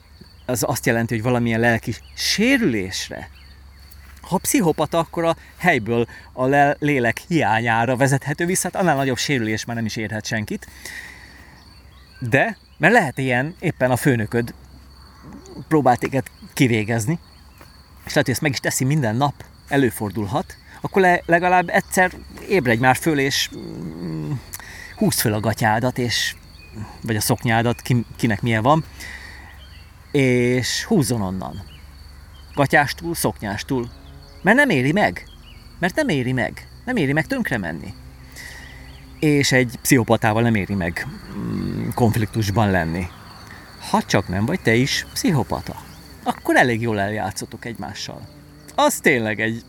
az azt jelenti, hogy valamilyen lelki sérülésre. Ha pszichopata, akkor a helyből a lélek hiányára vezethető vissza, hát annál nagyobb sérülés már nem is érhet senkit. De, mert lehet ilyen, éppen a főnököd próbált téged kivégezni, és lehet, hogy ezt meg is teszi minden nap, előfordulhat, akkor le, legalább egyszer ébredj már föl, és mm, húzd föl a gatyádat, és vagy a szoknyádat, ki, kinek milyen van, és húzzon onnan. Gatyástul, szoknyástul. Mert nem éri meg. Mert nem éri meg. Nem éri meg tönkre menni. És egy pszichopatával nem éri meg mm, konfliktusban lenni. Ha csak nem vagy te is pszichopata, akkor elég jól eljátszotok egymással. Az tényleg egy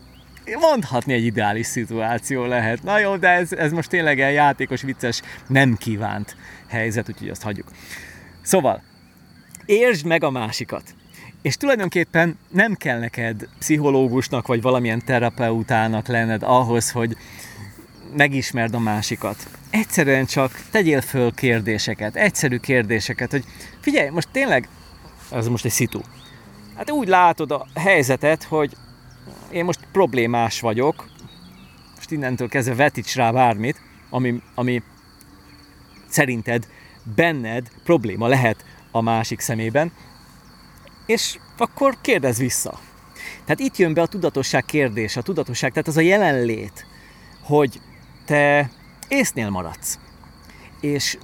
mondhatni egy ideális szituáció lehet. Na jó, de ez, ez most tényleg egy játékos, vicces, nem kívánt helyzet, úgyhogy azt hagyjuk. Szóval, értsd meg a másikat. És tulajdonképpen nem kell neked pszichológusnak vagy valamilyen terapeutának lenned ahhoz, hogy megismerd a másikat. Egyszerűen csak tegyél föl kérdéseket, egyszerű kérdéseket, hogy figyelj, most tényleg, ez most egy szitu. Hát úgy látod a helyzetet, hogy én most problémás vagyok, most innentől kezdve vetíts rá bármit, ami, ami szerinted benned probléma lehet a másik szemében, és akkor kérdez vissza. Tehát itt jön be a tudatosság kérdés, a tudatosság, tehát az a jelenlét, hogy te észnél maradsz, és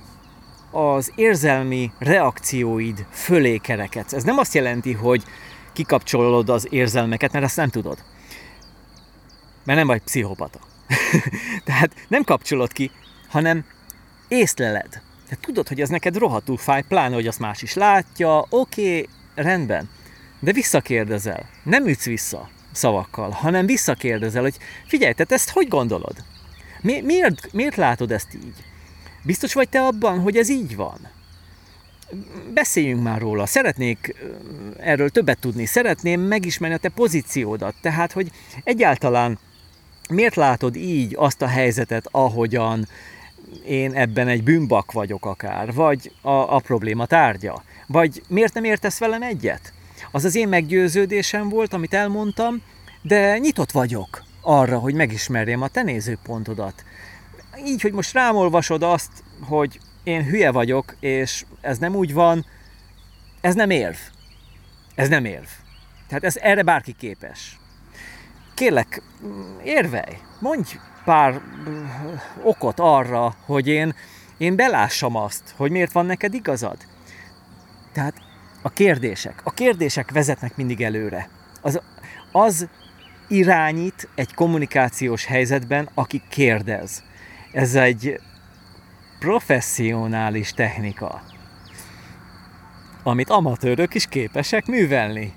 az érzelmi reakcióid fölé kerekedsz. Ez nem azt jelenti, hogy kikapcsolod az érzelmeket, mert ezt nem tudod. Mert nem vagy pszichopata. Tehát nem kapcsolod ki, hanem észleled. Tehát tudod, hogy ez neked rohadtul fáj, pláne, hogy azt más is látja, oké, okay, rendben. De visszakérdezel. Nem ütsz vissza szavakkal, hanem visszakérdezel, hogy figyelj, te ezt hogy gondolod? Mi, miért, miért látod ezt így? Biztos vagy te abban, hogy ez így van? Beszéljünk már róla. Szeretnék erről többet tudni. Szeretném megismerni a te pozíciódat. Tehát, hogy egyáltalán miért látod így azt a helyzetet, ahogyan én ebben egy bűnbak vagyok akár, vagy a, a probléma tárgya, vagy miért nem értesz velem egyet? Az az én meggyőződésem volt, amit elmondtam, de nyitott vagyok arra, hogy megismerjem a te nézőpontodat. Így, hogy most rámolvasod azt, hogy én hülye vagyok, és ez nem úgy van, ez nem érv. Ez nem érv. Tehát ez, erre bárki képes. Kérlek, érvelj, mondj pár okot arra, hogy én, én belássam azt, hogy miért van neked igazad. Tehát a kérdések. A kérdések vezetnek mindig előre. Az, az irányít egy kommunikációs helyzetben, aki kérdez. Ez egy professzionális technika, amit amatőrök is képesek művelni.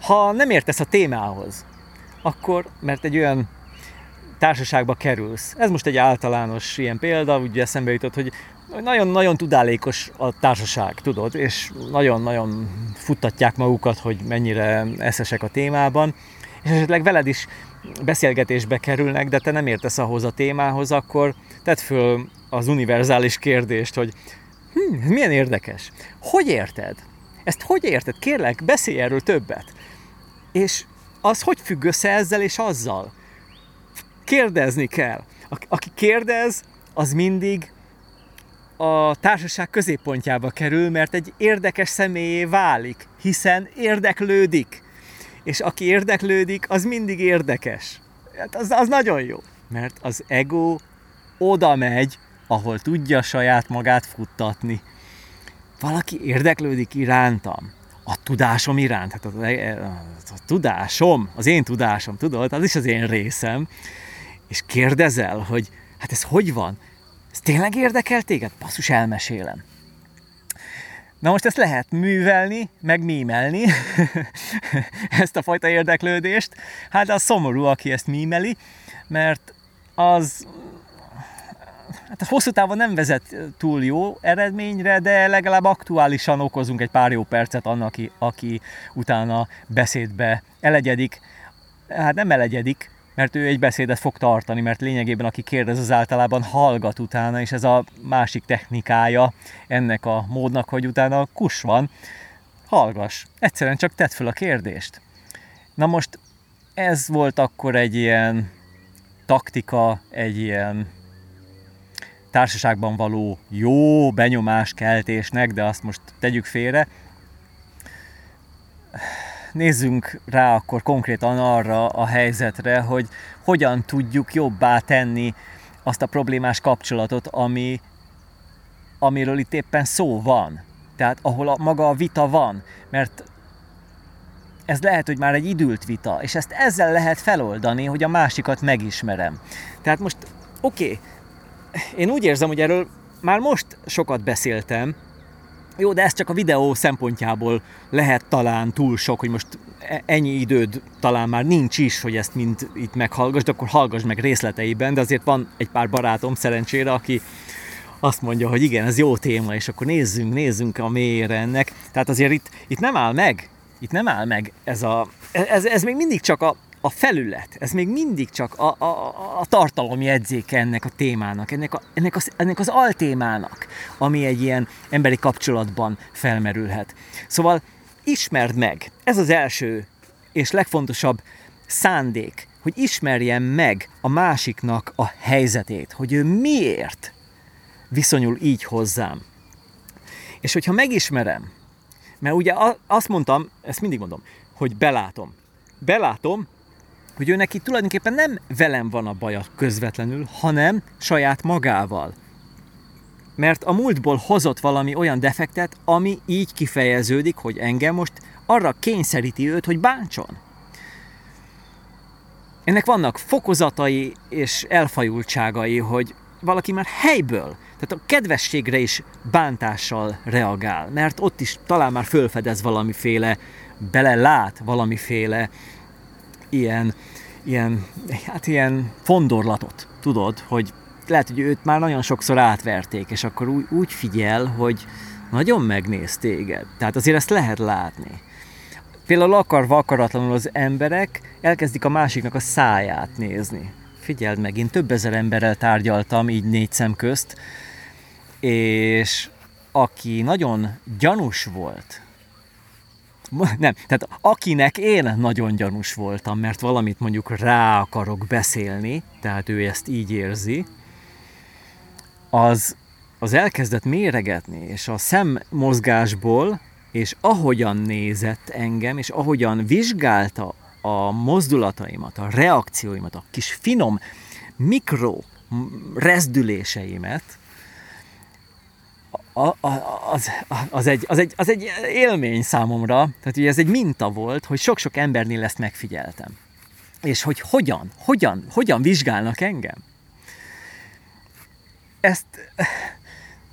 Ha nem értesz a témához, akkor, mert egy olyan társaságba kerülsz. Ez most egy általános ilyen példa, ugye eszembe jutott, hogy nagyon-nagyon tudálékos a társaság, tudod, és nagyon-nagyon futtatják magukat, hogy mennyire eszesek a témában, és esetleg veled is beszélgetésbe kerülnek, de te nem értesz ahhoz a témához, akkor tedd föl az univerzális kérdést, hogy hm, ez milyen érdekes. Hogy érted? Ezt hogy érted? Kérlek, beszélj erről többet. És az hogy függ össze ezzel és azzal? Kérdezni kell. Aki kérdez, az mindig a társaság középpontjába kerül, mert egy érdekes személyé válik, hiszen érdeklődik. És aki érdeklődik, az mindig érdekes. Hát az, az nagyon jó, mert az ego oda megy, ahol tudja saját magát futtatni. Valaki érdeklődik irántam, a tudásom iránt, hát a, a, a tudásom, az én tudásom, tudod, az is az én részem, és kérdezel, hogy hát ez hogy van? Ez tényleg érdekel téged? Passzus, elmesélem. Na most ezt lehet művelni, meg mímelni, ezt a fajta érdeklődést. Hát az szomorú, aki ezt mímeli, mert az hát a hosszú távon nem vezet túl jó eredményre, de legalább aktuálisan okozunk egy pár jó percet annak, aki, aki utána beszédbe elegyedik. Hát nem elegyedik, mert ő egy beszédet fog tartani, mert lényegében aki kérdez, az általában hallgat utána, és ez a másik technikája ennek a módnak, hogy utána kus van, hallgass, egyszerűen csak tedd fel a kérdést. Na most ez volt akkor egy ilyen taktika, egy ilyen társaságban való jó benyomás keltésnek, de azt most tegyük félre. Nézzünk rá akkor konkrétan arra a helyzetre, hogy hogyan tudjuk jobbá tenni azt a problémás kapcsolatot, ami amiről itt éppen szó van. Tehát ahol a, maga a vita van, mert ez lehet, hogy már egy idült vita, és ezt ezzel lehet feloldani, hogy a másikat megismerem. Tehát most, oké, okay, én úgy érzem, hogy erről már most sokat beszéltem, jó, de ez csak a videó szempontjából lehet talán túl sok, hogy most e- ennyi időd talán már nincs is, hogy ezt mind itt meghallgass, de akkor hallgass meg részleteiben, de azért van egy pár barátom szerencsére, aki azt mondja, hogy igen, ez jó téma, és akkor nézzünk, nézzünk a mélyére ennek. Tehát azért itt, itt nem áll meg, itt nem áll meg ez a, ez, ez még mindig csak a, a felület, ez még mindig csak a, a, a tartalomjegyzéke ennek a témának, ennek, a, ennek, az, ennek az altémának, ami egy ilyen emberi kapcsolatban felmerülhet. Szóval ismerd meg, ez az első és legfontosabb szándék, hogy ismerjem meg a másiknak a helyzetét, hogy ő miért viszonyul így hozzám. És hogyha megismerem, mert ugye azt mondtam, ezt mindig mondom, hogy belátom. Belátom, hogy ő neki tulajdonképpen nem velem van a baja közvetlenül, hanem saját magával. Mert a múltból hozott valami olyan defektet, ami így kifejeződik, hogy engem most arra kényszeríti őt, hogy bántson. Ennek vannak fokozatai és elfajultságai, hogy valaki már helyből, tehát a kedvességre is bántással reagál, mert ott is talán már fölfedez valamiféle, belelát valamiféle ilyen, ilyen, hát ilyen fondorlatot, tudod, hogy lehet, hogy őt már nagyon sokszor átverték, és akkor úgy, úgy figyel, hogy nagyon megnéz téged. Tehát azért ezt lehet látni. Például akarva akaratlanul az emberek elkezdik a másiknak a száját nézni. Figyeld meg, én több ezer emberrel tárgyaltam így négy szem közt, és aki nagyon gyanús volt, nem, tehát akinek én nagyon gyanús voltam, mert valamit mondjuk rá akarok beszélni, tehát ő ezt így érzi, az, az elkezdett méregetni, és a szemmozgásból, és ahogyan nézett engem, és ahogyan vizsgálta a mozdulataimat, a reakcióimat, a kis finom mikro rezdüléseimet, az, az, egy, az, egy, az egy élmény számomra, tehát ugye ez egy minta volt, hogy sok-sok embernél ezt megfigyeltem. És hogy hogyan, hogyan, hogyan vizsgálnak engem. Ezt,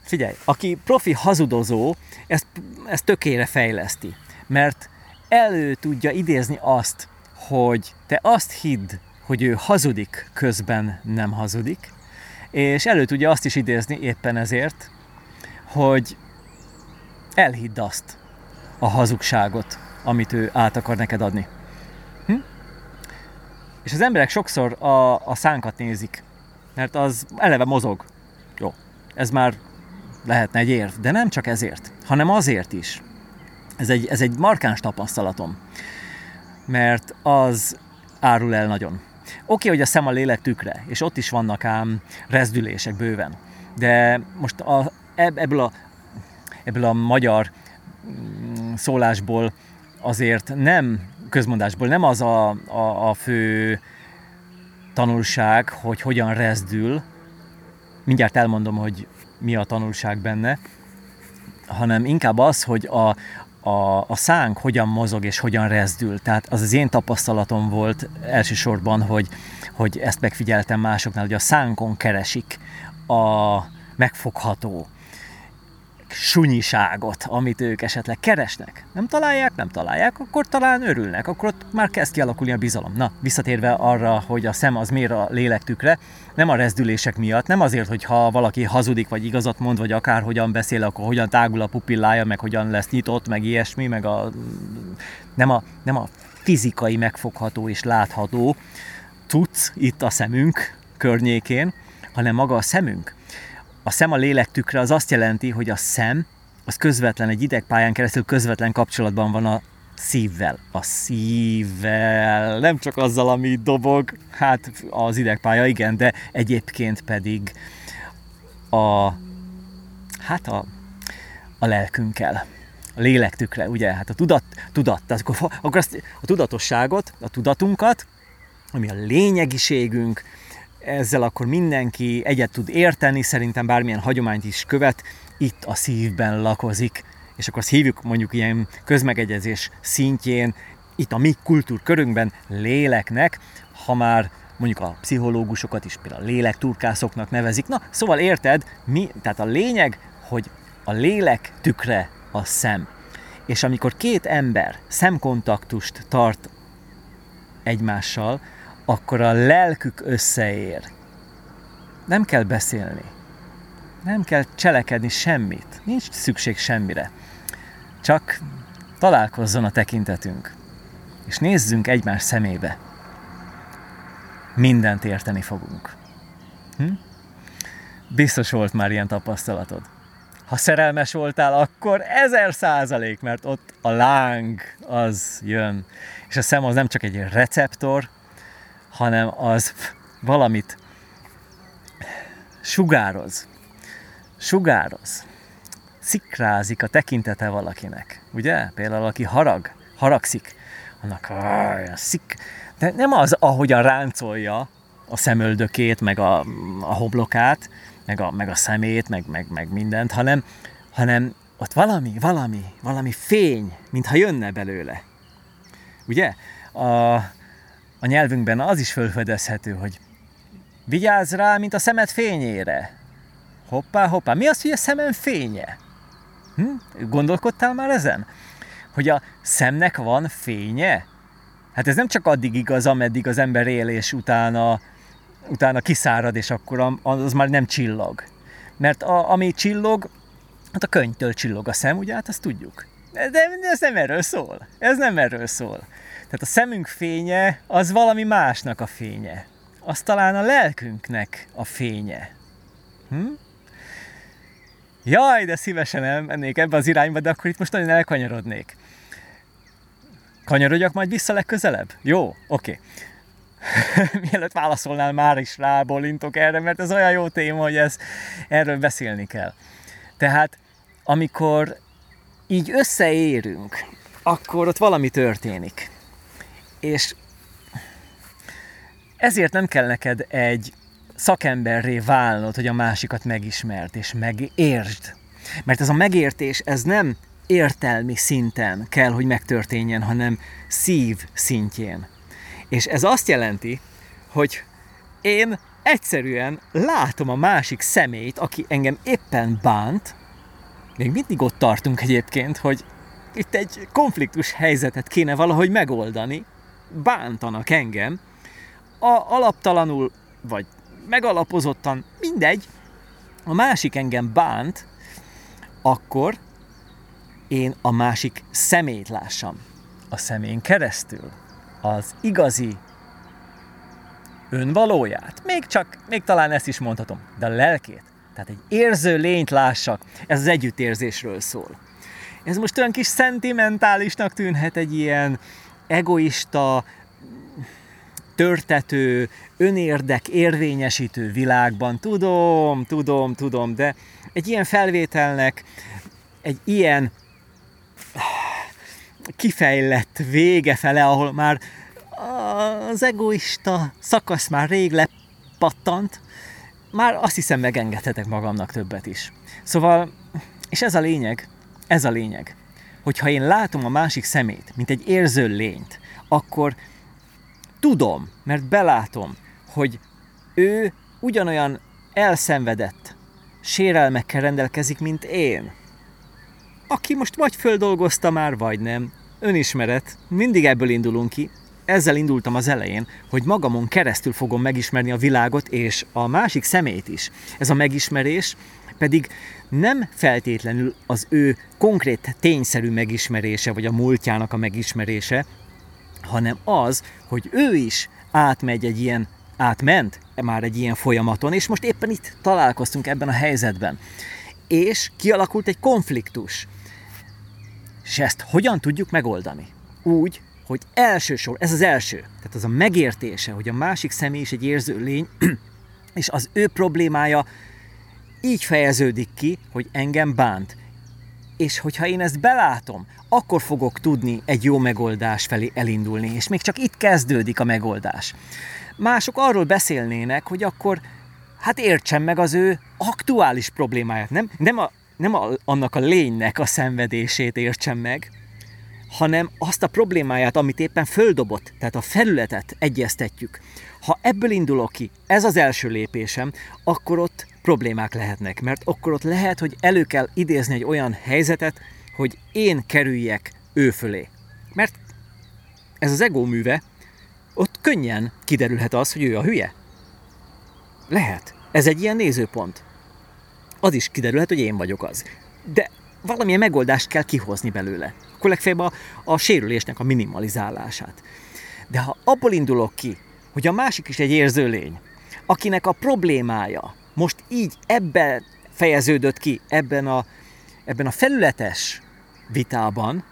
figyelj, aki profi hazudozó, ezt, ezt tökére fejleszti, mert elő tudja idézni azt, hogy te azt hidd, hogy ő hazudik, közben nem hazudik, és elő tudja azt is idézni éppen ezért, hogy elhidd azt, a hazugságot, amit ő át akar neked adni. Hm? És az emberek sokszor a, a szánkat nézik, mert az eleve mozog. Jó, ez már lehetne egy érv, de nem csak ezért, hanem azért is. Ez egy, ez egy markáns tapasztalatom, mert az árul el nagyon. Oké, okay, hogy a szem a lélek tükre, és ott is vannak ám rezdülések bőven, de most a, ebből a, ebből a magyar mm, szólásból azért nem, közmondásból nem az a, a, a fő tanulság, hogy hogyan rezdül, mindjárt elmondom, hogy mi a tanulság benne, hanem inkább az, hogy a, a, a szánk hogyan mozog és hogyan rezdül. Tehát az az én tapasztalatom volt elsősorban, hogy, hogy ezt megfigyeltem másoknál, hogy a szánkon keresik a megfogható, sunyiságot, amit ők esetleg keresnek. Nem találják, nem találják, akkor talán örülnek, akkor ott már kezd kialakulni a bizalom. Na, visszatérve arra, hogy a szem az miért a lélektükre, nem a rezdülések miatt, nem azért, hogy ha valaki hazudik, vagy igazat mond, vagy akárhogyan beszél, akkor hogyan tágul a pupillája, meg hogyan lesz nyitott, meg ilyesmi, meg a, nem, a, nem a fizikai megfogható és látható tudsz itt a szemünk környékén, hanem maga a szemünk a szem a lélek tükre az azt jelenti, hogy a szem az közvetlen, egy idegpályán keresztül közvetlen kapcsolatban van a szívvel. A szívvel, nem csak azzal, ami dobog, hát az idegpálya igen, de egyébként pedig a, hát a, a lelkünkkel, a lélektükre, ugye, hát a tudat, tudat, akkor, akkor azt, a tudatosságot, a tudatunkat, ami a lényegiségünk, ezzel akkor mindenki egyet tud érteni, szerintem bármilyen hagyományt is követ, itt a szívben lakozik, és akkor azt hívjuk mondjuk ilyen közmegegyezés szintjén, itt a mi kultúrkörünkben léleknek, ha már mondjuk a pszichológusokat is például lélekturkászoknak nevezik. Na, szóval érted, mi, tehát a lényeg, hogy a lélek tükre a szem. És amikor két ember szemkontaktust tart egymással, akkor a lelkük összeér. Nem kell beszélni. Nem kell cselekedni semmit. Nincs szükség semmire. Csak találkozzon a tekintetünk. És nézzünk egymás szemébe. Mindent érteni fogunk. Hm? Biztos volt már ilyen tapasztalatod. Ha szerelmes voltál, akkor ezer százalék, mert ott a láng az jön. És a szem az nem csak egy receptor, hanem az valamit sugároz. Sugároz. Szikrázik a tekintete valakinek. Ugye? Például aki harag, haragszik, annak olyan szik. De nem az, ahogyan ráncolja a szemöldökét, meg a, a hoblokát, meg a, meg a szemét, meg, meg, meg mindent, hanem, hanem ott valami, valami, valami fény, mintha jönne belőle. Ugye? A, a nyelvünkben az is felfedezhető, hogy vigyázz rá, mint a szemed fényére. Hoppá, hoppá. Mi az, hogy a szemem fénye? Hm? Gondolkodtál már ezen? Hogy a szemnek van fénye? Hát ez nem csak addig igaz, ameddig az ember él, és utána, utána kiszárad, és akkor az már nem csillog. Mert a, ami csillog, hát a könyvtől csillog a szem, ugye, hát azt tudjuk. De ez nem erről szól. Ez nem erről szól. Tehát a szemünk fénye az valami másnak a fénye. Az talán a lelkünknek a fénye. Hm? Jaj, de szívesen elmennék ebbe az irányba, de akkor itt most nagyon elkanyarodnék. Kanyarodjak majd vissza legközelebb? Jó, oké. Okay. Mielőtt válaszolnál, már is rábólintok erre, mert ez olyan jó téma, hogy ez, erről beszélni kell. Tehát, amikor így összeérünk, akkor ott valami történik. És ezért nem kell neked egy szakemberré válnod, hogy a másikat megismert és megértsd. Mert ez a megértés, ez nem értelmi szinten kell, hogy megtörténjen, hanem szív szintjén. És ez azt jelenti, hogy én egyszerűen látom a másik szemét, aki engem éppen bánt, még mindig ott tartunk egyébként, hogy itt egy konfliktus helyzetet kéne valahogy megoldani, bántanak engem, a, alaptalanul, vagy megalapozottan, mindegy, a másik engem bánt, akkor én a másik szemét lássam. A szemén keresztül az igazi önvalóját. Még csak, még talán ezt is mondhatom, de a lelkét. Tehát egy érző lényt lássak, ez az együttérzésről szól. Ez most olyan kis szentimentálisnak tűnhet egy ilyen egoista, törtető, önérdek érvényesítő világban. Tudom, tudom, tudom, de egy ilyen felvételnek, egy ilyen kifejlett vége fele, ahol már az egoista szakasz már rég lepattant, már azt hiszem megengedhetek magamnak többet is. Szóval, és ez a lényeg, ez a lényeg, hogyha én látom a másik szemét, mint egy érző lényt, akkor tudom, mert belátom, hogy ő ugyanolyan elszenvedett sérelmekkel rendelkezik, mint én. Aki most vagy földolgozta már, vagy nem. Önismeret, mindig ebből indulunk ki. Ezzel indultam az elején, hogy magamon keresztül fogom megismerni a világot és a másik szemét is. Ez a megismerés pedig nem feltétlenül az ő konkrét tényszerű megismerése, vagy a múltjának a megismerése, hanem az, hogy ő is átmegy egy ilyen, átment már egy ilyen folyamaton, és most éppen itt találkoztunk ebben a helyzetben. És kialakult egy konfliktus. És ezt hogyan tudjuk megoldani? Úgy, hogy elsősor, ez az első, tehát az a megértése, hogy a másik személy is egy érző lény, és az ő problémája így fejeződik ki, hogy engem bánt. És hogyha én ezt belátom, akkor fogok tudni egy jó megoldás felé elindulni, és még csak itt kezdődik a megoldás. mások arról beszélnének, hogy akkor hát értsen meg az ő aktuális problémáját. Nem, nem, a, nem a, annak a lénynek a szenvedését értsen meg, hanem azt a problémáját, amit éppen földobott, tehát a felületet egyeztetjük. Ha ebből indulok ki, ez az első lépésem, akkor ott problémák lehetnek, mert akkor ott lehet, hogy elő kell idézni egy olyan helyzetet, hogy én kerüljek ő fölé. Mert ez az ego műve, ott könnyen kiderülhet az, hogy ő a hülye. Lehet. Ez egy ilyen nézőpont. Az is kiderülhet, hogy én vagyok az. De valamilyen megoldást kell kihozni belőle. Akkor legfeljebb a, a sérülésnek a minimalizálását. De ha abból indulok ki, hogy a másik is egy érző lény, akinek a problémája most így ebben fejeződött ki, ebben a, ebben a felületes vitában,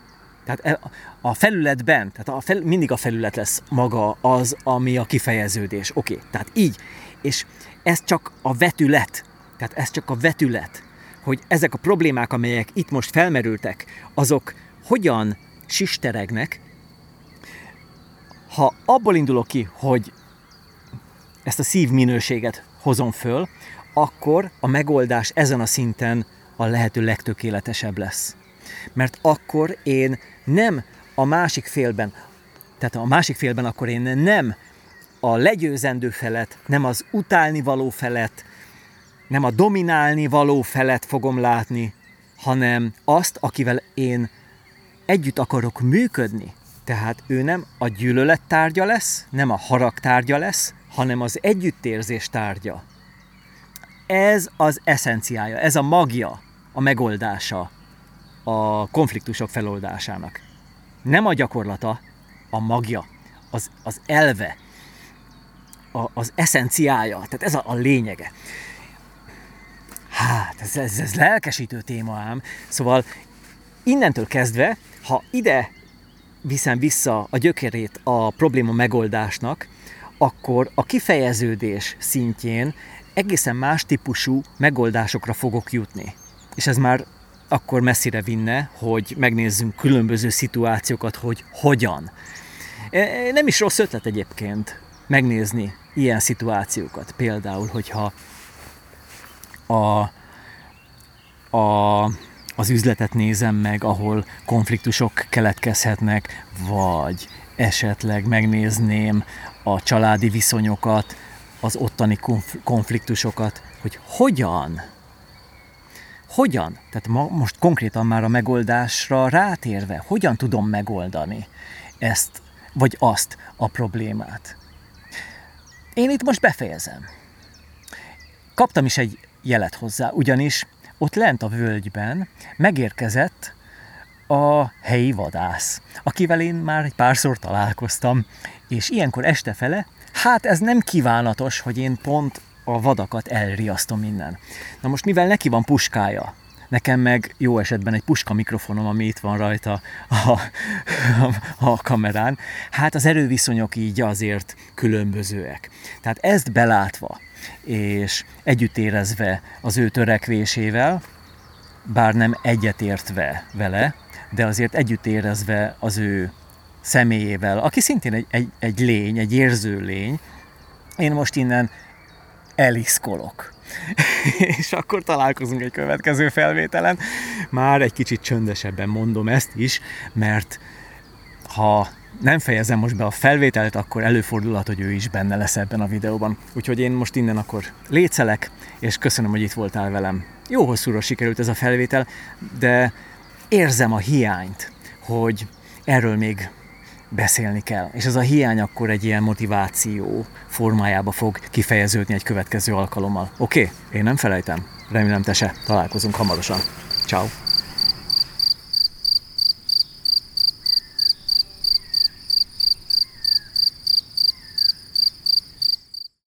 tehát e, a felületben, tehát a fel, mindig a felület lesz maga az, ami a kifejeződés. Oké, okay, tehát így. És ez csak a vetület, tehát ez csak a vetület, hogy ezek a problémák, amelyek itt most felmerültek, azok hogyan sisteregnek, ha abból indulok ki, hogy ezt a szívminőséget hozom föl, akkor a megoldás ezen a szinten a lehető legtökéletesebb lesz. Mert akkor én nem a másik félben, tehát a másik félben akkor én nem a legyőzendő felet, nem az utálni való felet, nem a dominálni való felet fogom látni, hanem azt, akivel én együtt akarok működni. Tehát ő nem a gyűlölet tárgya lesz, nem a harag tárgya lesz, hanem az együttérzés tárgya. Ez az eszenciája, ez a magja, a megoldása a konfliktusok feloldásának. Nem a gyakorlata, a magja, az, az elve, a, az eszenciája, tehát ez a, a lényege. Hát, ez, ez, ez lelkesítő téma ám. Szóval innentől kezdve, ha ide viszem vissza a gyökerét a probléma megoldásnak, akkor a kifejeződés szintjén egészen más típusú megoldásokra fogok jutni. És ez már akkor messzire vinne, hogy megnézzünk különböző szituációkat, hogy hogyan. E, nem is rossz ötlet egyébként megnézni ilyen szituációkat. Például, hogyha a, a, az üzletet nézem meg, ahol konfliktusok keletkezhetnek, vagy esetleg megnézném a családi viszonyokat, az ottani konfliktusokat, hogy hogyan, hogyan, tehát ma, most konkrétan már a megoldásra rátérve, hogyan tudom megoldani ezt, vagy azt a problémát. Én itt most befejezem. Kaptam is egy jelet hozzá, ugyanis ott lent a völgyben megérkezett a helyi vadász, akivel én már egy párszor találkoztam, és ilyenkor este fele, hát ez nem kívánatos, hogy én pont a vadakat elriasztom innen. Na most mivel neki van puskája, nekem meg jó esetben egy puska mikrofonom, ami itt van rajta a, a, a kamerán, hát az erőviszonyok így azért különbözőek. Tehát ezt belátva, és együtt érezve az ő törekvésével, bár nem egyetértve vele, de azért együtt érezve az ő személyével, aki szintén egy, egy, egy lény, egy érző lény, én most innen eliszkolok. és akkor találkozunk egy következő felvételen. Már egy kicsit csöndesebben mondom ezt is, mert ha nem fejezem most be a felvételt, akkor előfordulhat, hogy ő is benne lesz ebben a videóban. Úgyhogy én most innen akkor lécelek, és köszönöm, hogy itt voltál velem. Jó hosszúra sikerült ez a felvétel, de érzem a hiányt, hogy erről még beszélni kell. És ez a hiány akkor egy ilyen motiváció formájába fog kifejeződni egy következő alkalommal. Oké? Okay? Én nem felejtem. Remélem te se. Találkozunk hamarosan. Ciao.